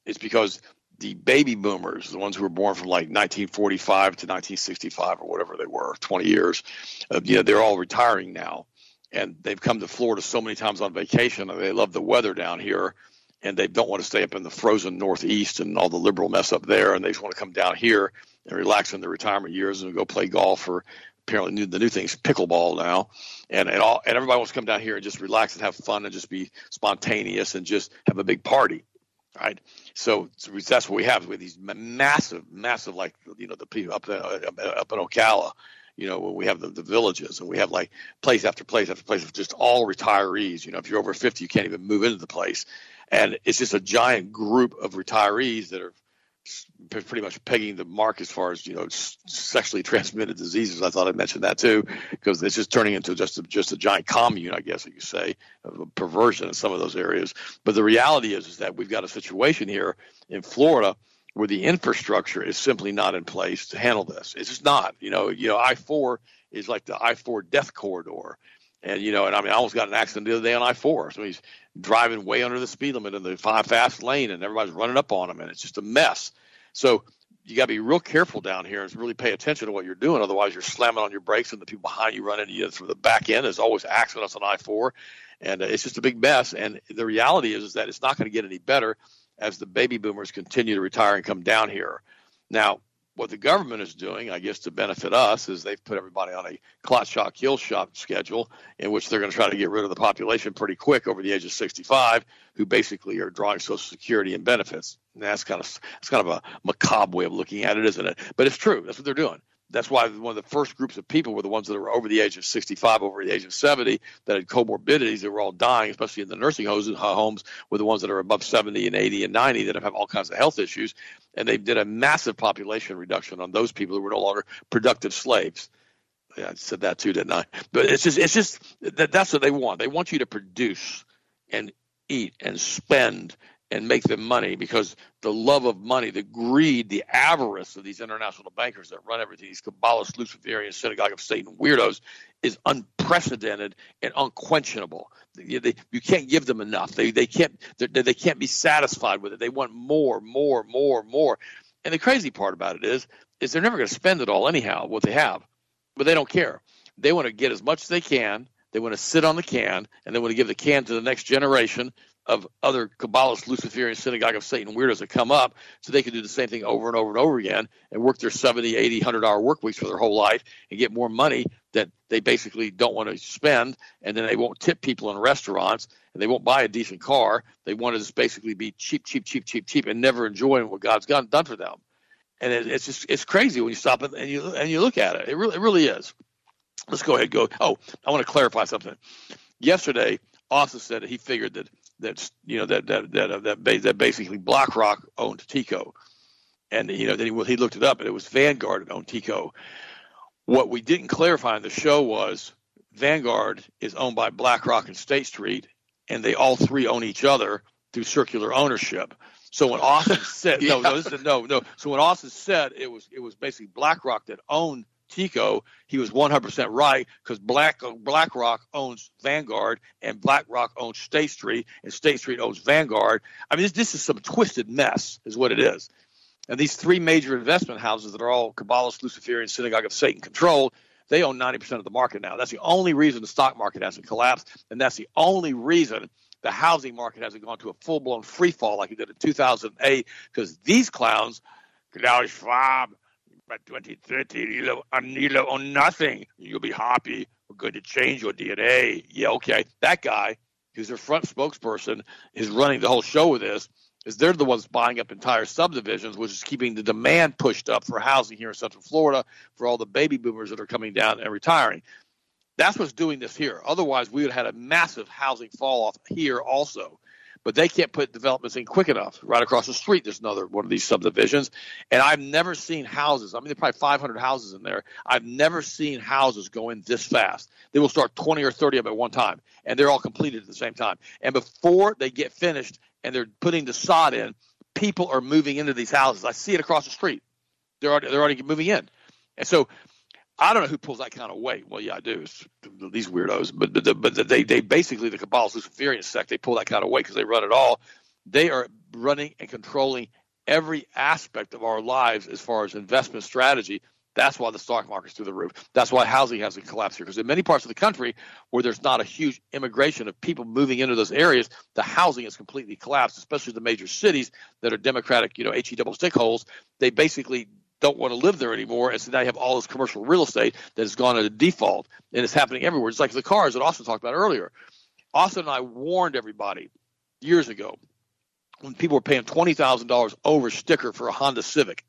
[SPEAKER 2] it's because the baby boomers, the ones who were born from like 1945 to 1965 or whatever they were, 20 years, uh, you know, they're all retiring now and they've come to Florida so many times on vacation and they love the weather down here and they don't want to stay up in the frozen northeast and all the liberal mess up there and they just want to come down here and relax in their retirement years and go play golf or apparently new, the new thing is pickleball now. And and all and everybody wants to come down here and just relax and have fun and just be spontaneous and just have a big party right? So, so that's what we have with these massive massive like you know the people up, uh, up in ocala you know, when we have the, the villages and we have like place after place after place of just all retirees. You know, if you're over 50, you can't even move into the place. And it's just a giant group of retirees that are pretty much pegging the mark as far as you know sexually transmitted diseases. I thought I mentioned that too because it's just turning into just a, just a giant commune, I guess you say, of perversion in some of those areas. But the reality is, is that we've got a situation here in Florida where the infrastructure is simply not in place to handle this. It's just not. You know, you know, I four is like the I four death corridor. And you know, and I mean, I almost got an accident the other day on I four. So he's driving way under the speed limit in the five fast lane, and everybody's running up on him, and it's just a mess. So you got to be real careful down here and really pay attention to what you're doing. Otherwise, you're slamming on your brakes, and the people behind you run into you through the back end. There's always accidents on I-4, and uh, it's just a big mess. And the reality is, is that it's not going to get any better as the baby boomers continue to retire and come down here. Now, what the government is doing, I guess, to benefit us, is they've put everybody on a clot shot, kill shot schedule in which they're going to try to get rid of the population pretty quick over the age of 65, who basically are drawing Social Security and benefits. And that's kind of that's kind of a macabre way of looking at it, isn't it? But it's true. That's what they're doing. That's why one of the first groups of people were the ones that were over the age of 65, over the age of 70, that had comorbidities that were all dying, especially in the nursing homes, were the ones that are above 70 and 80 and 90 that have all kinds of health issues. And they did a massive population reduction on those people who were no longer productive slaves. Yeah, I said that too, didn't I? But it's just, it's just that that's what they want. They want you to produce and eat and spend and make them money because the love of money, the greed, the avarice of these international bankers that run everything, these Kabbalists, Luciferian, synagogue of Satan weirdos, is unprecedented and unquenchable. They, they, you can't give them enough. They, they can't they can't be satisfied with it. They want more, more, more, more. And the crazy part about it is, is they're never going to spend it all anyhow. What they have, but they don't care. They want to get as much as they can. They want to sit on the can, and they want to give the can to the next generation of other Kabbalist, Luciferian, Synagogue of Satan weirdos that come up so they can do the same thing over and over and over again and work their 70, 80, 100 hour work weeks for their whole life and get more money that they basically don't want to spend. And then they won't tip people in restaurants and they won't buy a decent car. They want to just basically be cheap, cheap, cheap, cheap, cheap and never enjoying what God's done for them. And it, it's just, it's crazy when you stop and you, and you look at it. It really, it really is. Let's go ahead go. Oh, I want to clarify something. Yesterday, Austin said that he figured that that's you know that that that uh, that, that basically BlackRock owned TECO, and you know then he, he looked it up and it was Vanguard that owned TECO. What we didn't clarify in the show was Vanguard is owned by BlackRock and State Street, and they all three own each other through circular ownership. So when Austin said yeah. no, no, listen, no, no. So when Austin said it was it was basically BlackRock that owned TECO, he was 100% right because Black BlackRock owns Vanguard and BlackRock owns State Street and State Street owns Vanguard. I mean, this, this is some twisted mess, is what it is. And these three major investment houses that are all Kabbalist, Luciferian, Synagogue of Satan controlled, they own 90% of the market now. That's the only reason the stock market hasn't collapsed, and that's the only reason the housing market hasn't gone to a full blown free fall like it did in 2008 because these clowns, Klaus Schwab, by 2030, you'll, you'll own nothing. You'll be happy. We're going to change your DNA. Yeah, okay. That guy, who's their front spokesperson, is running the whole show with this. Is they're the ones buying up entire subdivisions, which is keeping the demand pushed up for housing here in Central Florida for all the baby boomers that are coming down and retiring. That's what's doing this here. Otherwise, we would have had a massive housing fall off here also but they can't put developments in quick enough. Right across the street, there's another one of these subdivisions, and I've never seen houses. I mean, there's probably 500 houses in there. I've never seen houses go in this fast. They will start 20 or 30 of them at one time, and they're all completed at the same time. And before they get finished and they're putting the sod in, people are moving into these houses. I see it across the street. They're already, they're already moving in, and so I don't know who pulls that kind of weight. Well, yeah, I do. It's these weirdos, but but, but they they basically the Kabbalist Luciferian sect they pull that kind of weight because they run it all. They are running and controlling every aspect of our lives as far as investment strategy. That's why the stock market's through the roof. That's why housing hasn't collapsed here. Because in many parts of the country where there's not a huge immigration of people moving into those areas, the housing has completely collapsed, especially the major cities that are Democratic, you know, HE double stick holes. They basically don't want to live there anymore. And so now you have all this commercial real estate that has gone into default and it's happening everywhere. It's like the cars that Austin talked about earlier. Austin and I warned everybody years ago when people were paying $20,000 over sticker for a Honda Civic.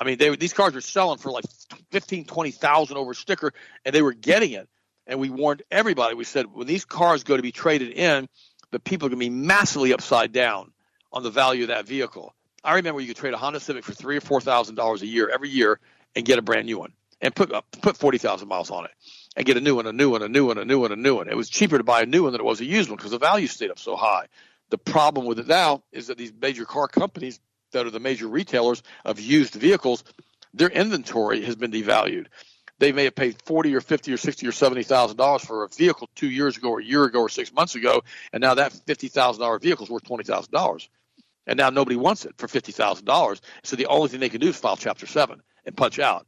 [SPEAKER 2] I mean, they, these cars were selling for like 15, 20,000 over sticker and they were getting it. And we warned everybody. We said, when these cars go to be traded in, the people are going to be massively upside down on the value of that vehicle. I remember you could trade a Honda Civic for three or four thousand dollars a year every year and get a brand new one and put up put forty thousand miles on it and get a new one, a new one, a new one, a new one, a new one. It was cheaper to buy a new one than it was a used one because the value stayed up so high. The problem with it now is that these major car companies that are the major retailers of used vehicles, their inventory has been devalued. They may have paid forty or fifty or sixty or seventy thousand dollars for a vehicle two years ago or a year ago or six months ago, and now that fifty thousand dollar vehicle is worth twenty thousand dollars. And now nobody wants it for fifty thousand dollars. So the only thing they can do is file chapter seven and punch out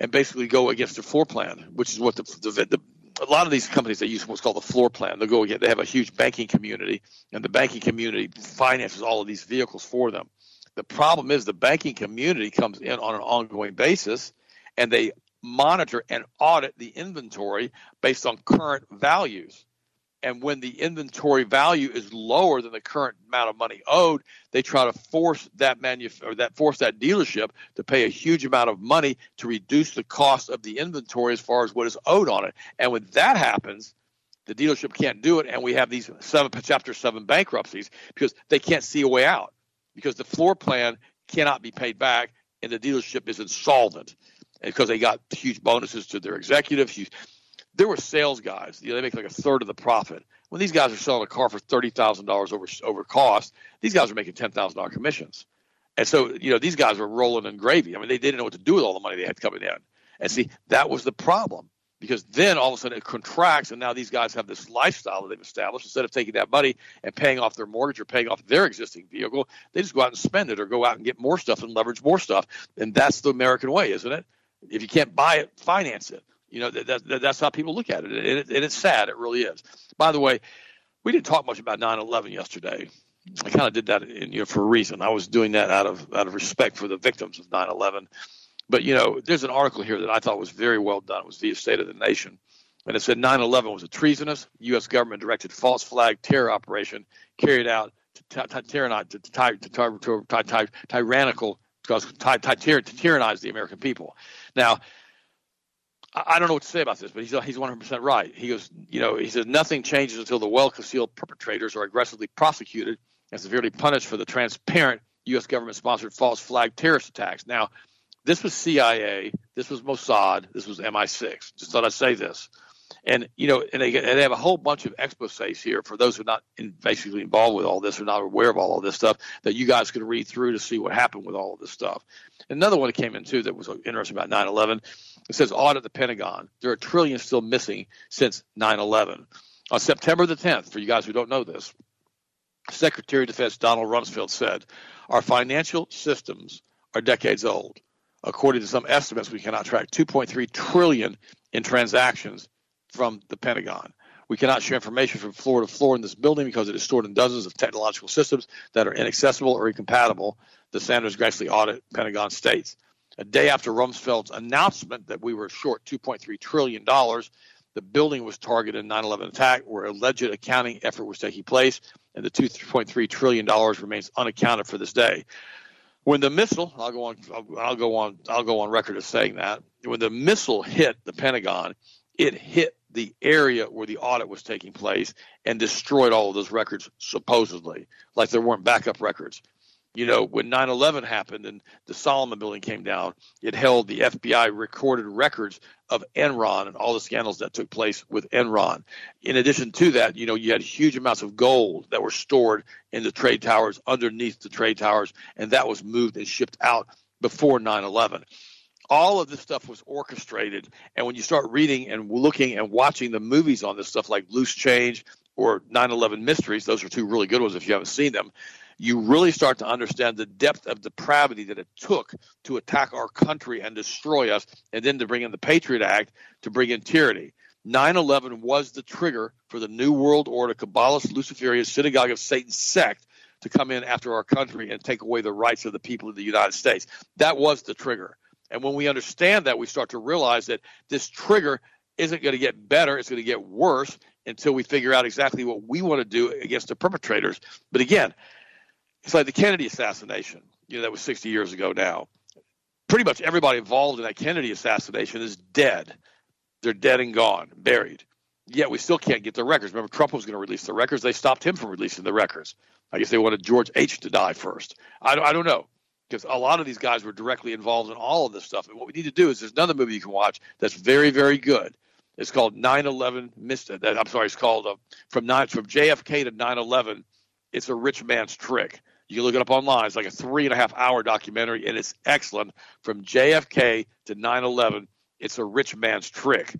[SPEAKER 2] and basically go against their floor plan, which is what the, the, the a lot of these companies they use what's called the floor plan. They go again. They have a huge banking community, and the banking community finances all of these vehicles for them. The problem is the banking community comes in on an ongoing basis, and they monitor and audit the inventory based on current values and when the inventory value is lower than the current amount of money owed, they try to force that manuf- or that force that dealership to pay a huge amount of money to reduce the cost of the inventory as far as what is owed on it. And when that happens, the dealership can't do it, and we have these seven chapter seven bankruptcies because they can't see a way out because the floor plan cannot be paid back, and the dealership is insolvent because they got huge bonuses to their executives, huge there were sales guys. You know, they make like a third of the profit. When these guys are selling a car for thirty thousand dollars over over cost, these guys are making ten thousand dollar commissions. And so, you know, these guys were rolling in gravy. I mean, they didn't know what to do with all the money they had coming in. And see, that was the problem because then all of a sudden it contracts, and now these guys have this lifestyle that they've established. Instead of taking that money and paying off their mortgage or paying off their existing vehicle, they just go out and spend it or go out and get more stuff and leverage more stuff. And that's the American way, isn't it? If you can't buy it, finance it. You know, that, that, that's how people look at it. And, it. and it's sad. It really is. By the way, we didn't talk much about 9/11 yesterday. I kind of did that, in, you know, for a reason. I was doing that out of out of respect for the victims of 9/11. But you know, there's an article here that I thought was very well done. It was via State of the Nation, and it said 9/11 was a treasonous U.S. government directed false flag terror operation carried out to, to, to, to tyrannize the American people. Now, I don't know what to say about this, but he's he's 100% right. He goes, you know, he says nothing changes until the well-concealed perpetrators are aggressively prosecuted and severely punished for the transparent U.S. government-sponsored false flag terrorist attacks. Now, this was CIA, this was Mossad, this was MI6. Just thought I'd say this. And you know, and they, they have a whole bunch of exposés here for those who are not in, basically involved with all this or not aware of all of this stuff that you guys can read through to see what happened with all of this stuff. Another one that came in too that was interesting about 9/11. It says audit the Pentagon. There are trillions still missing since 9/11. On September the 10th, for you guys who don't know this, Secretary of Defense Donald Rumsfeld said, "Our financial systems are decades old. According to some estimates, we cannot track 2.3 trillion in transactions from the Pentagon. We cannot share information from floor to floor in this building because it is stored in dozens of technological systems that are inaccessible or incompatible, the Sanders Grassley audit Pentagon states. A day after Rumsfeld's announcement that we were short $2.3 trillion, the building was targeted in 9/11 attack, where alleged accounting effort was taking place, and the 2.3 trillion dollars remains unaccounted for this day. When the missile, I'll go on, I'll go on, I'll go on record as saying that when the missile hit the Pentagon, it hit the area where the audit was taking place and destroyed all of those records, supposedly, like there weren't backup records. You know, when 9 11 happened and the Salomon building came down, it held the FBI recorded records of Enron and all the scandals that took place with Enron. In addition to that, you know, you had huge amounts of gold that were stored in the trade towers underneath the trade towers, and that was moved and shipped out before 9 11 all of this stuff was orchestrated. And when you start reading and looking and watching the movies on this stuff, like Loose Change or 9 11 Mysteries, those are two really good ones if you haven't seen them. You really start to understand the depth of depravity that it took to attack our country and destroy us, and then to bring in the Patriot Act to bring in tyranny. 9 11 was the trigger for the New World Order, Kabbalist, Luciferian, Synagogue of Satan sect to come in after our country and take away the rights of the people of the United States. That was the trigger. And when we understand that, we start to realize that this trigger isn't going to get better, it's going to get worse until we figure out exactly what we want to do against the perpetrators. But again, it's like the Kennedy assassination, you know, that was 60 years ago now. Pretty much everybody involved in that Kennedy assassination is dead. They're dead and gone, buried. Yet we still can't get the records. Remember, Trump was going to release the records. They stopped him from releasing the records. I guess they wanted George H. to die first. I, I don't know because a lot of these guys were directly involved in all of this stuff. And what we need to do is there's another movie you can watch that's very, very good. It's called 9/11 Missed. I'm sorry, it's called uh, from nine from JFK to 9/11. It's a rich man's trick. You can look it up online. It's like a three and a half hour documentary, and it's excellent. From JFK to 9/11, it's a rich man's trick.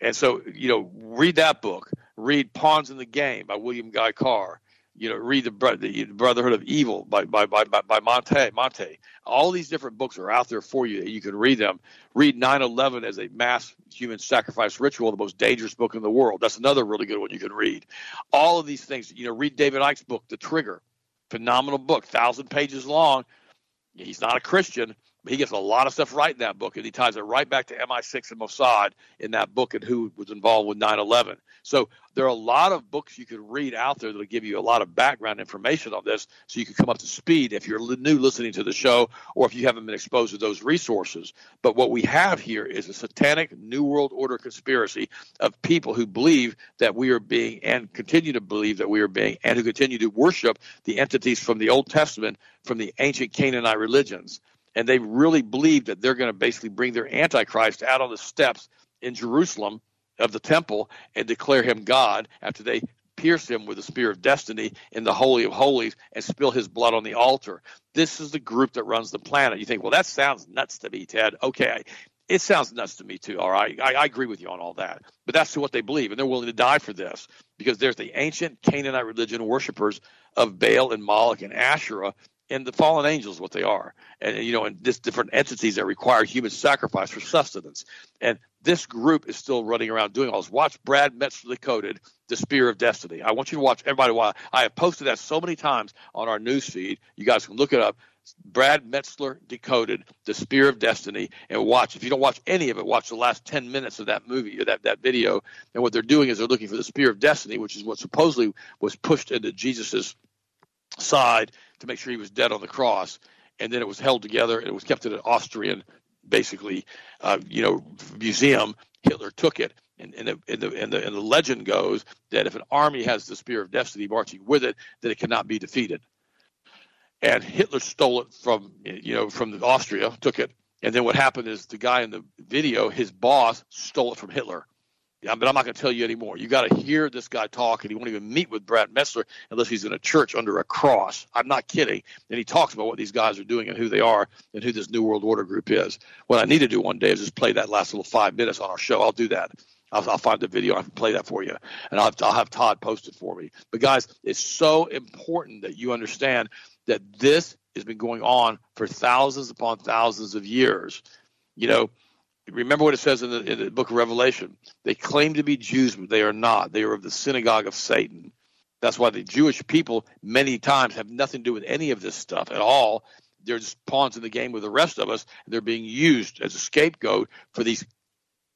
[SPEAKER 2] And so, you know, read that book. Read Pawns in the Game by William Guy Carr you know, read the, the Brotherhood of Evil by by by by Monte Monte. All these different books are out there for you. You can read them. Read 9/11 as a mass human sacrifice ritual, the most dangerous book in the world. That's another really good one you can read. All of these things. You know, read David Icke's book, The Trigger. Phenomenal book, thousand pages long. He's not a Christian, he gets a lot of stuff right in that book, and he ties it right back to MI6 and Mossad in that book and who was involved with 9/11. So there are a lot of books you can read out there that'll give you a lot of background information on this, so you can come up to speed if you're new listening to the show or if you haven't been exposed to those resources. But what we have here is a satanic New World Order conspiracy of people who believe that we are being and continue to believe that we are being and who continue to worship the entities from the Old Testament, from the ancient Canaanite religions and they really believe that they're going to basically bring their antichrist out on the steps in Jerusalem of the temple and declare him God after they pierce him with the spear of destiny in the holy of holies and spill his blood on the altar. This is the group that runs the planet. You think, well, that sounds nuts to me, Ted. Okay, it sounds nuts to me too. All right, I, I agree with you on all that, but that's what they believe, and they're willing to die for this because there's the ancient Canaanite religion worshippers of Baal and Moloch and Asherah and the fallen angels what they are. And you know and this different entities that require human sacrifice for sustenance. And this group is still running around doing all this. Watch Brad Meltzer decoded the spear of destiny. I want you to watch everybody while i have posted that so many times on our news feed. You guys can look it up. Brad Meltzer decoded the spear of destiny and watch. If you don't watch any of it watch the last 10 minutes of that movie or that, that video. And what they're doing is they're looking for the spear of destiny which is what supposedly was pushed into jesus's side to make sure he was dead on the cross, and then it was held together and it was kept in an Austrian, basically, uh, you know, museum. Hitler took it, and, and, the, and, the, and, the, and the legend goes that if an army has the spear of destiny marching with it, then it cannot be defeated. And Hitler stole it from you know from Austria, took it, and then what happened is the guy in the video, his boss, stole it from Hitler but I'm not going to tell you anymore. You got to hear this guy talk, and he won't even meet with Brad Meltzer unless he's in a church under a cross. I'm not kidding. And he talks about what these guys are doing and who they are and who this New World Order group is. What I need to do one day is just play that last little five minutes on our show. I'll do that. I'll, I'll find the video. I can play that for you, and I'll, I'll have Todd post it for me. But guys, it's so important that you understand that this has been going on for thousands upon thousands of years. You know, Remember what it says in the, in the book of Revelation. They claim to be Jews, but they are not. They are of the synagogue of Satan. That's why the Jewish people many times have nothing to do with any of this stuff at all. They're just pawns in the game with the rest of us, and they're being used as a scapegoat for these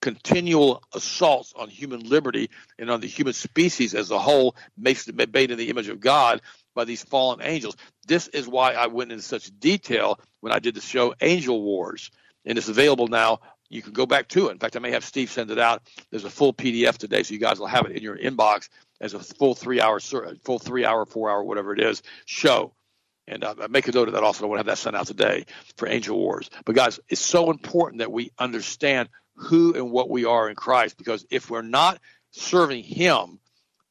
[SPEAKER 2] continual assaults on human liberty and on the human species as a whole, made in the image of God by these fallen angels. This is why I went into such detail when I did the show Angel Wars, and it's available now you can go back to it. In fact, I may have Steve send it out. There's a full PDF today, so you guys will have it in your inbox as a full three hour, full three hour, four hour, whatever it is, show. And uh, make a note of that also. I want to have that sent out today for Angel Wars. But guys, it's so important that we understand who and what we are in Christ because if we're not serving Him,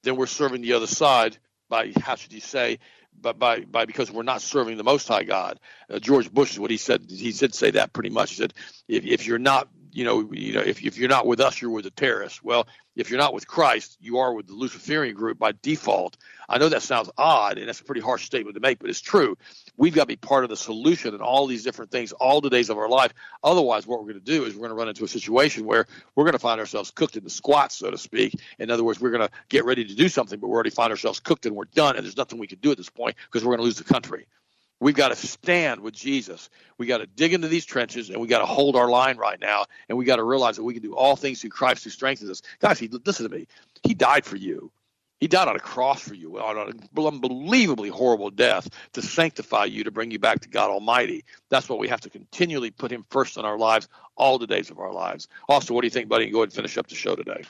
[SPEAKER 2] then we're serving the other side by, how should you say, by, by because we're not serving the Most High God. Uh, George Bush is what he said. He did say that pretty much. He said, if, if you're not you know, you know, if, if you're not with us, you're with the terrorists. Well, if you're not with Christ, you are with the Luciferian group by default. I know that sounds odd, and that's a pretty harsh statement to make, but it's true. We've got to be part of the solution in all these different things all the days of our life. Otherwise, what we're going to do is we're going to run into a situation where we're going to find ourselves cooked in the squat, so to speak. In other words, we're going to get ready to do something, but we already find ourselves cooked and we're done, and there's nothing we can do at this point because we're going to lose the country. We've got to stand with Jesus. We got to dig into these trenches and we got to hold our line right now. And we got to realize that we can do all things through Christ who strengthens us. Guys, he, listen to me. He died for you. He died on a cross for you, on an unbelievably horrible death to sanctify you, to bring you back to God Almighty. That's why we have to continually put Him first in our lives, all the days of our lives. Also, what do you think, buddy? Go ahead and finish up the show today.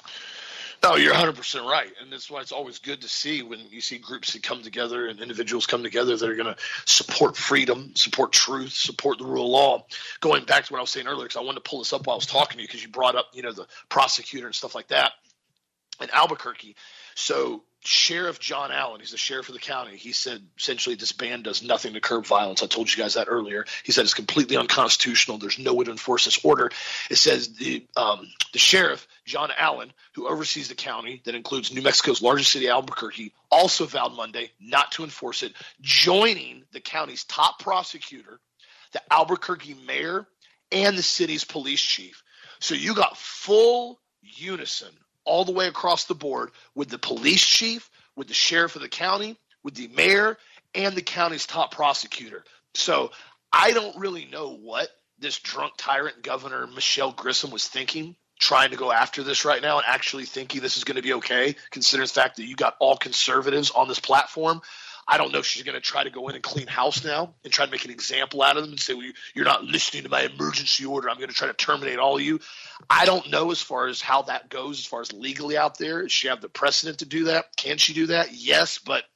[SPEAKER 1] No, you're 100% right. And that's why it's always good to see when you see groups that come together and individuals come together that are going to support freedom, support truth, support the rule of law. Going back to what I was saying earlier, because I wanted to pull this up while I was talking to you, because you brought up, you know, the prosecutor and stuff like that in Albuquerque. So Sheriff John Allen, he's the sheriff of the county. He said essentially this ban does nothing to curb violence. I told you guys that earlier. He said it's completely unconstitutional. There's no way to enforce this order. It says the um, the sheriff John Allen, who oversees the county that includes New Mexico's largest city, Albuquerque, also vowed Monday not to enforce it, joining the county's top prosecutor, the Albuquerque mayor, and the city's police chief. So you got full unison all the way across the board with the police chief, with the sheriff of the county, with the mayor, and the county's top prosecutor. So I don't really know what this drunk tyrant governor Michelle Grisham was thinking trying to go after this right now and actually thinking this is going to be okay, considering the fact that you got all conservatives on this platform. I don't know if she's going to try to go in and clean house now and try to make an example out of them and say, well, you're not listening to my emergency order. I'm going to try to terminate all of you. I don't know as far as how that goes, as far as legally out there. Does she have the precedent to do that? Can she do that? Yes, but –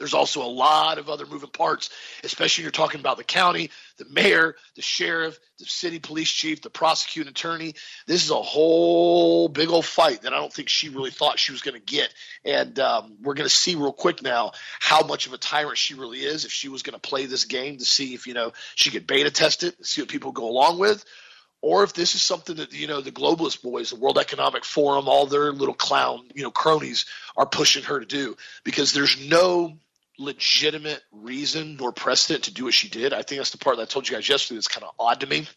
[SPEAKER 1] there's also a lot of other moving parts, especially you're talking about the county, the mayor, the sheriff, the city police chief, the prosecuting attorney. This is a whole big old fight that I don't think she really thought she was going to get. And um, we're going to see real quick now how much of a tyrant she really is. If she was going to play this game to see if you know she could beta test it, see what people go along with, or if this is something that you know the globalist boys, the World Economic Forum, all their little clown you know cronies are pushing her to do because there's no legitimate reason nor precedent to do what she did. I think that's the part that I told you guys yesterday that's kind of odd to me.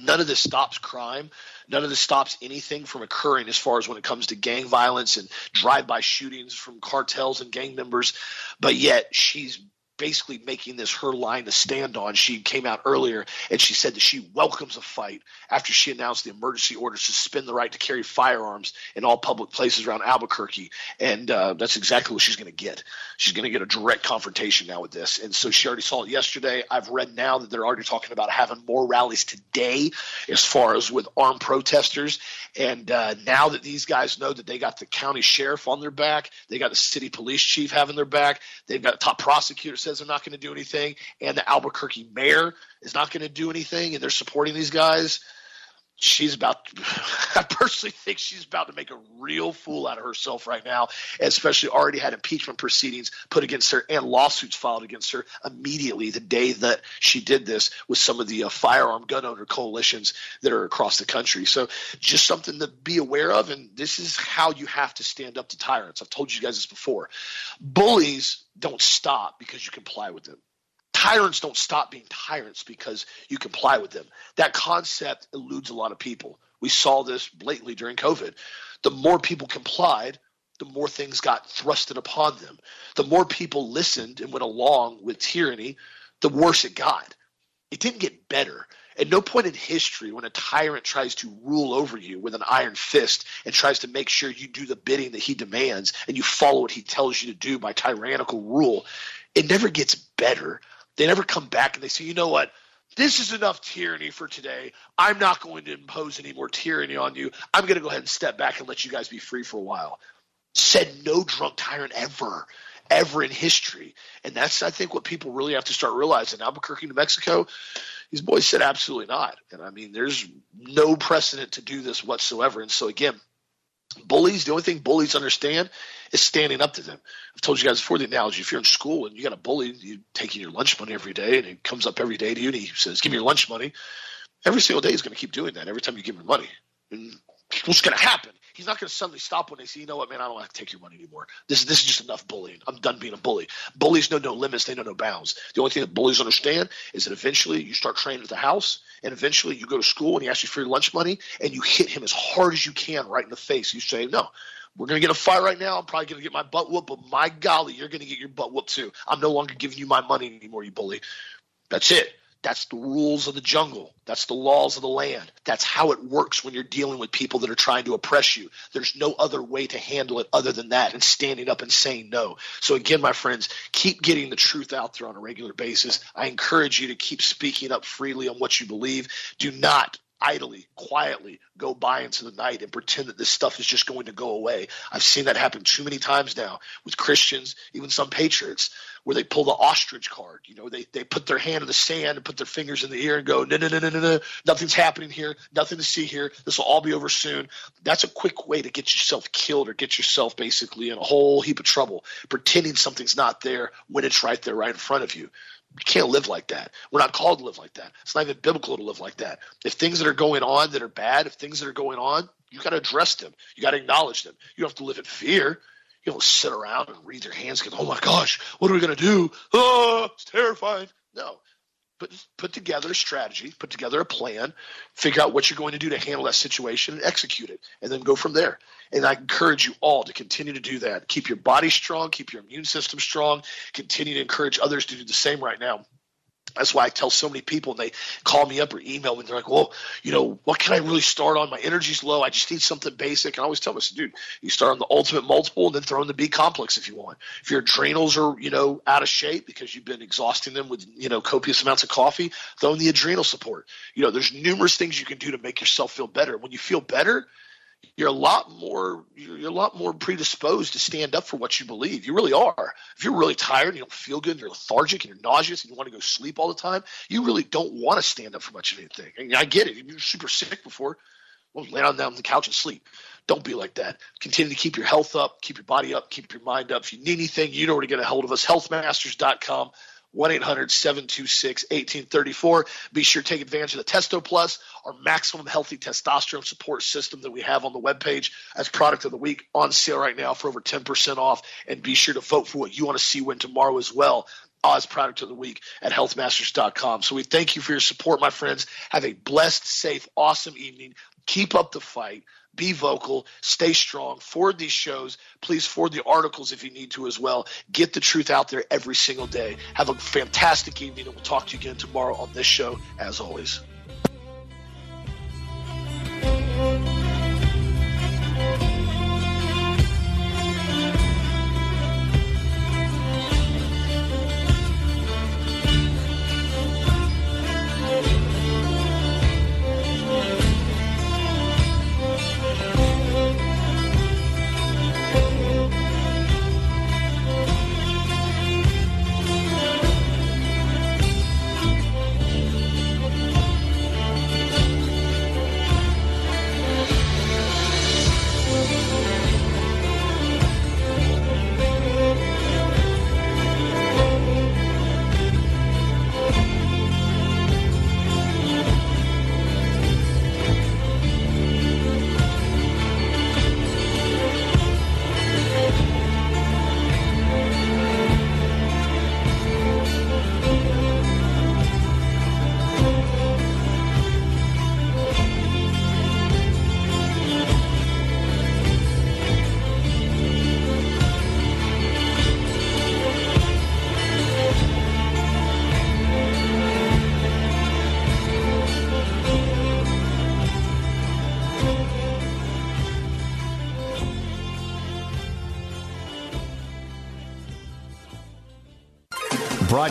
[SPEAKER 1] None of this stops crime. None of this stops anything from occurring as far as when it comes to gang violence and drive-by shootings from cartels and gang members. But yet she's basically making this her line to stand on. She came out earlier and she said that she welcomes a fight after she announced the emergency order to suspend the right to carry firearms in all public places around Albuquerque. And uh, that's exactly what she's going to get. She's going to get a direct confrontation now with this. And so she already saw it yesterday. I've read now that they're already talking about having more rallies today as far as with armed protesters. And uh, now that these guys know that they got the county sheriff on their back, they got the city police chief having their back, they've got top prosecutor says they're not going to do anything, and the Albuquerque mayor is not going to do anything, and they're supporting these guys. She's about. I personally think she's about to make a real fool out of herself right now, especially already had impeachment proceedings put against her and lawsuits filed against her immediately the day that she did this with some of the uh, firearm gun owner coalitions that are across the country. So just something to be aware of, and this is how you have to stand up to tyrants. I've told you guys this before. Bullies don't stop because you comply with them. Tyrants don't stop being tyrants because you comply with them. That concept eludes a lot of people. We saw this blatantly during COVID. The more people complied, the more things got thrusted upon them. The more people listened and went along with tyranny, the worse it got. It didn't get better. At no point in history, when a tyrant tries to rule over you with an iron fist and tries to make sure you do the bidding that he demands and you follow what he tells you to do by tyrannical rule, it never gets better. They never come back and they say, you know what? This is enough tyranny for today. I'm not going to impose any more tyranny on you. I'm going to go ahead and step back and let you guys be free for a while. Said no drunk tyrant ever ever in history. And that's, I think, what people really have to start realizing. Albuquerque, New Mexico, these boys said absolutely not. And I mean, there's no precedent to do this whatsoever. And so, again, bullies, the only thing bullies understand is standing up to them. I've told you guys before the analogy if you're in school and you got a bully, you taking your lunch money every day, and he comes up every day to you and he says, Give me your lunch money. Every single day he's going to keep doing that every time you give him money. And what's going to happen? he's not going to suddenly stop when they say, you know what, man, I don't want to take your money anymore. This this is just enough bullying. I'm done being a bully. Bullies know no limits. They know no bounds. The only thing that bullies understand is that eventually you start training at the house, and eventually you go to school and he asks you for your lunch money, and you hit him as hard as you can right in the face. You say, no, we're going to get a fight right now. I'm probably going to get my butt whooped, but my golly, you're going to get your butt whooped too. I'm no longer giving you my money anymore, you bully. That's it. That's the rules of the jungle. That's the laws of the land. That's how it works when you're dealing with people that are trying to oppress you. There's no other way to handle it other than that and standing up and saying no. So, again, my friends, keep getting the truth out there on a regular basis. I encourage you to keep speaking up freely on what you believe. Do not idly, quietly go by into the night and pretend that this stuff is just going to go away. I've seen that happen too many times now with Christians, even some patriots, where they pull the ostrich card. You know, they, they put their hand in the sand and put their fingers in the ear and go, no, no, no, no, no, no, nothing's happening here, nothing to see here. This will all be over soon. That's a quick way to get yourself killed or get yourself basically in a whole heap of trouble, pretending something's not there when it's right there, right in front of you. You can't live like that. We're not called to live like that. It's not even biblical to live like that. If things that are going on that are bad, if things that are going on, you got to address them. You got to acknowledge them. You don't have to live in fear. You don't sit around and read your hands, go, "Oh my gosh, what are we going to do? Oh, it's terrifying." No, put put together a strategy, put together a plan, figure out what you're going to do to handle that situation, and execute it, and then go from there. And I encourage you all to continue to do that. Keep your body strong, keep your immune system strong. Continue to encourage others to do the same right now. That's why I tell so many people, and they call me up or email me. They're like, "Well, you know, what can I really start on? My energy's low. I just need something basic." And I always tell them, I said, "Dude, you start on the ultimate multiple, and then throw in the B complex if you want. If your adrenals are, you know, out of shape because you've been exhausting them with, you know, copious amounts of coffee, throw in the adrenal support. You know, there's numerous things you can do to make yourself feel better. When you feel better, you're a lot more you're a lot more predisposed to stand up for what you believe. You really are. If you're really tired and you don't feel good and you're lethargic and you're nauseous and you want to go sleep all the time, you really don't want to stand up for much of anything. And I get it. If you're super sick before, well, lay down on the couch and sleep. Don't be like that. Continue to keep your health up, keep your body up, keep your mind up. If you need anything, you know where to get a hold of us. Healthmasters.com. 1 800 726 1834. Be sure to take advantage of the Testo Plus, our maximum healthy testosterone support system that we have on the webpage as product of the week on sale right now for over 10% off. And be sure to vote for what you want to see win tomorrow as well. Oz product of the week at healthmasters.com. So we thank you for your support, my friends. Have a blessed, safe, awesome evening. Keep up the fight be vocal, stay strong, forward these shows. Please forward the articles if you need to as well. Get the truth out there every single day. Have a fantastic evening, and we'll talk to you again tomorrow on this show, as always.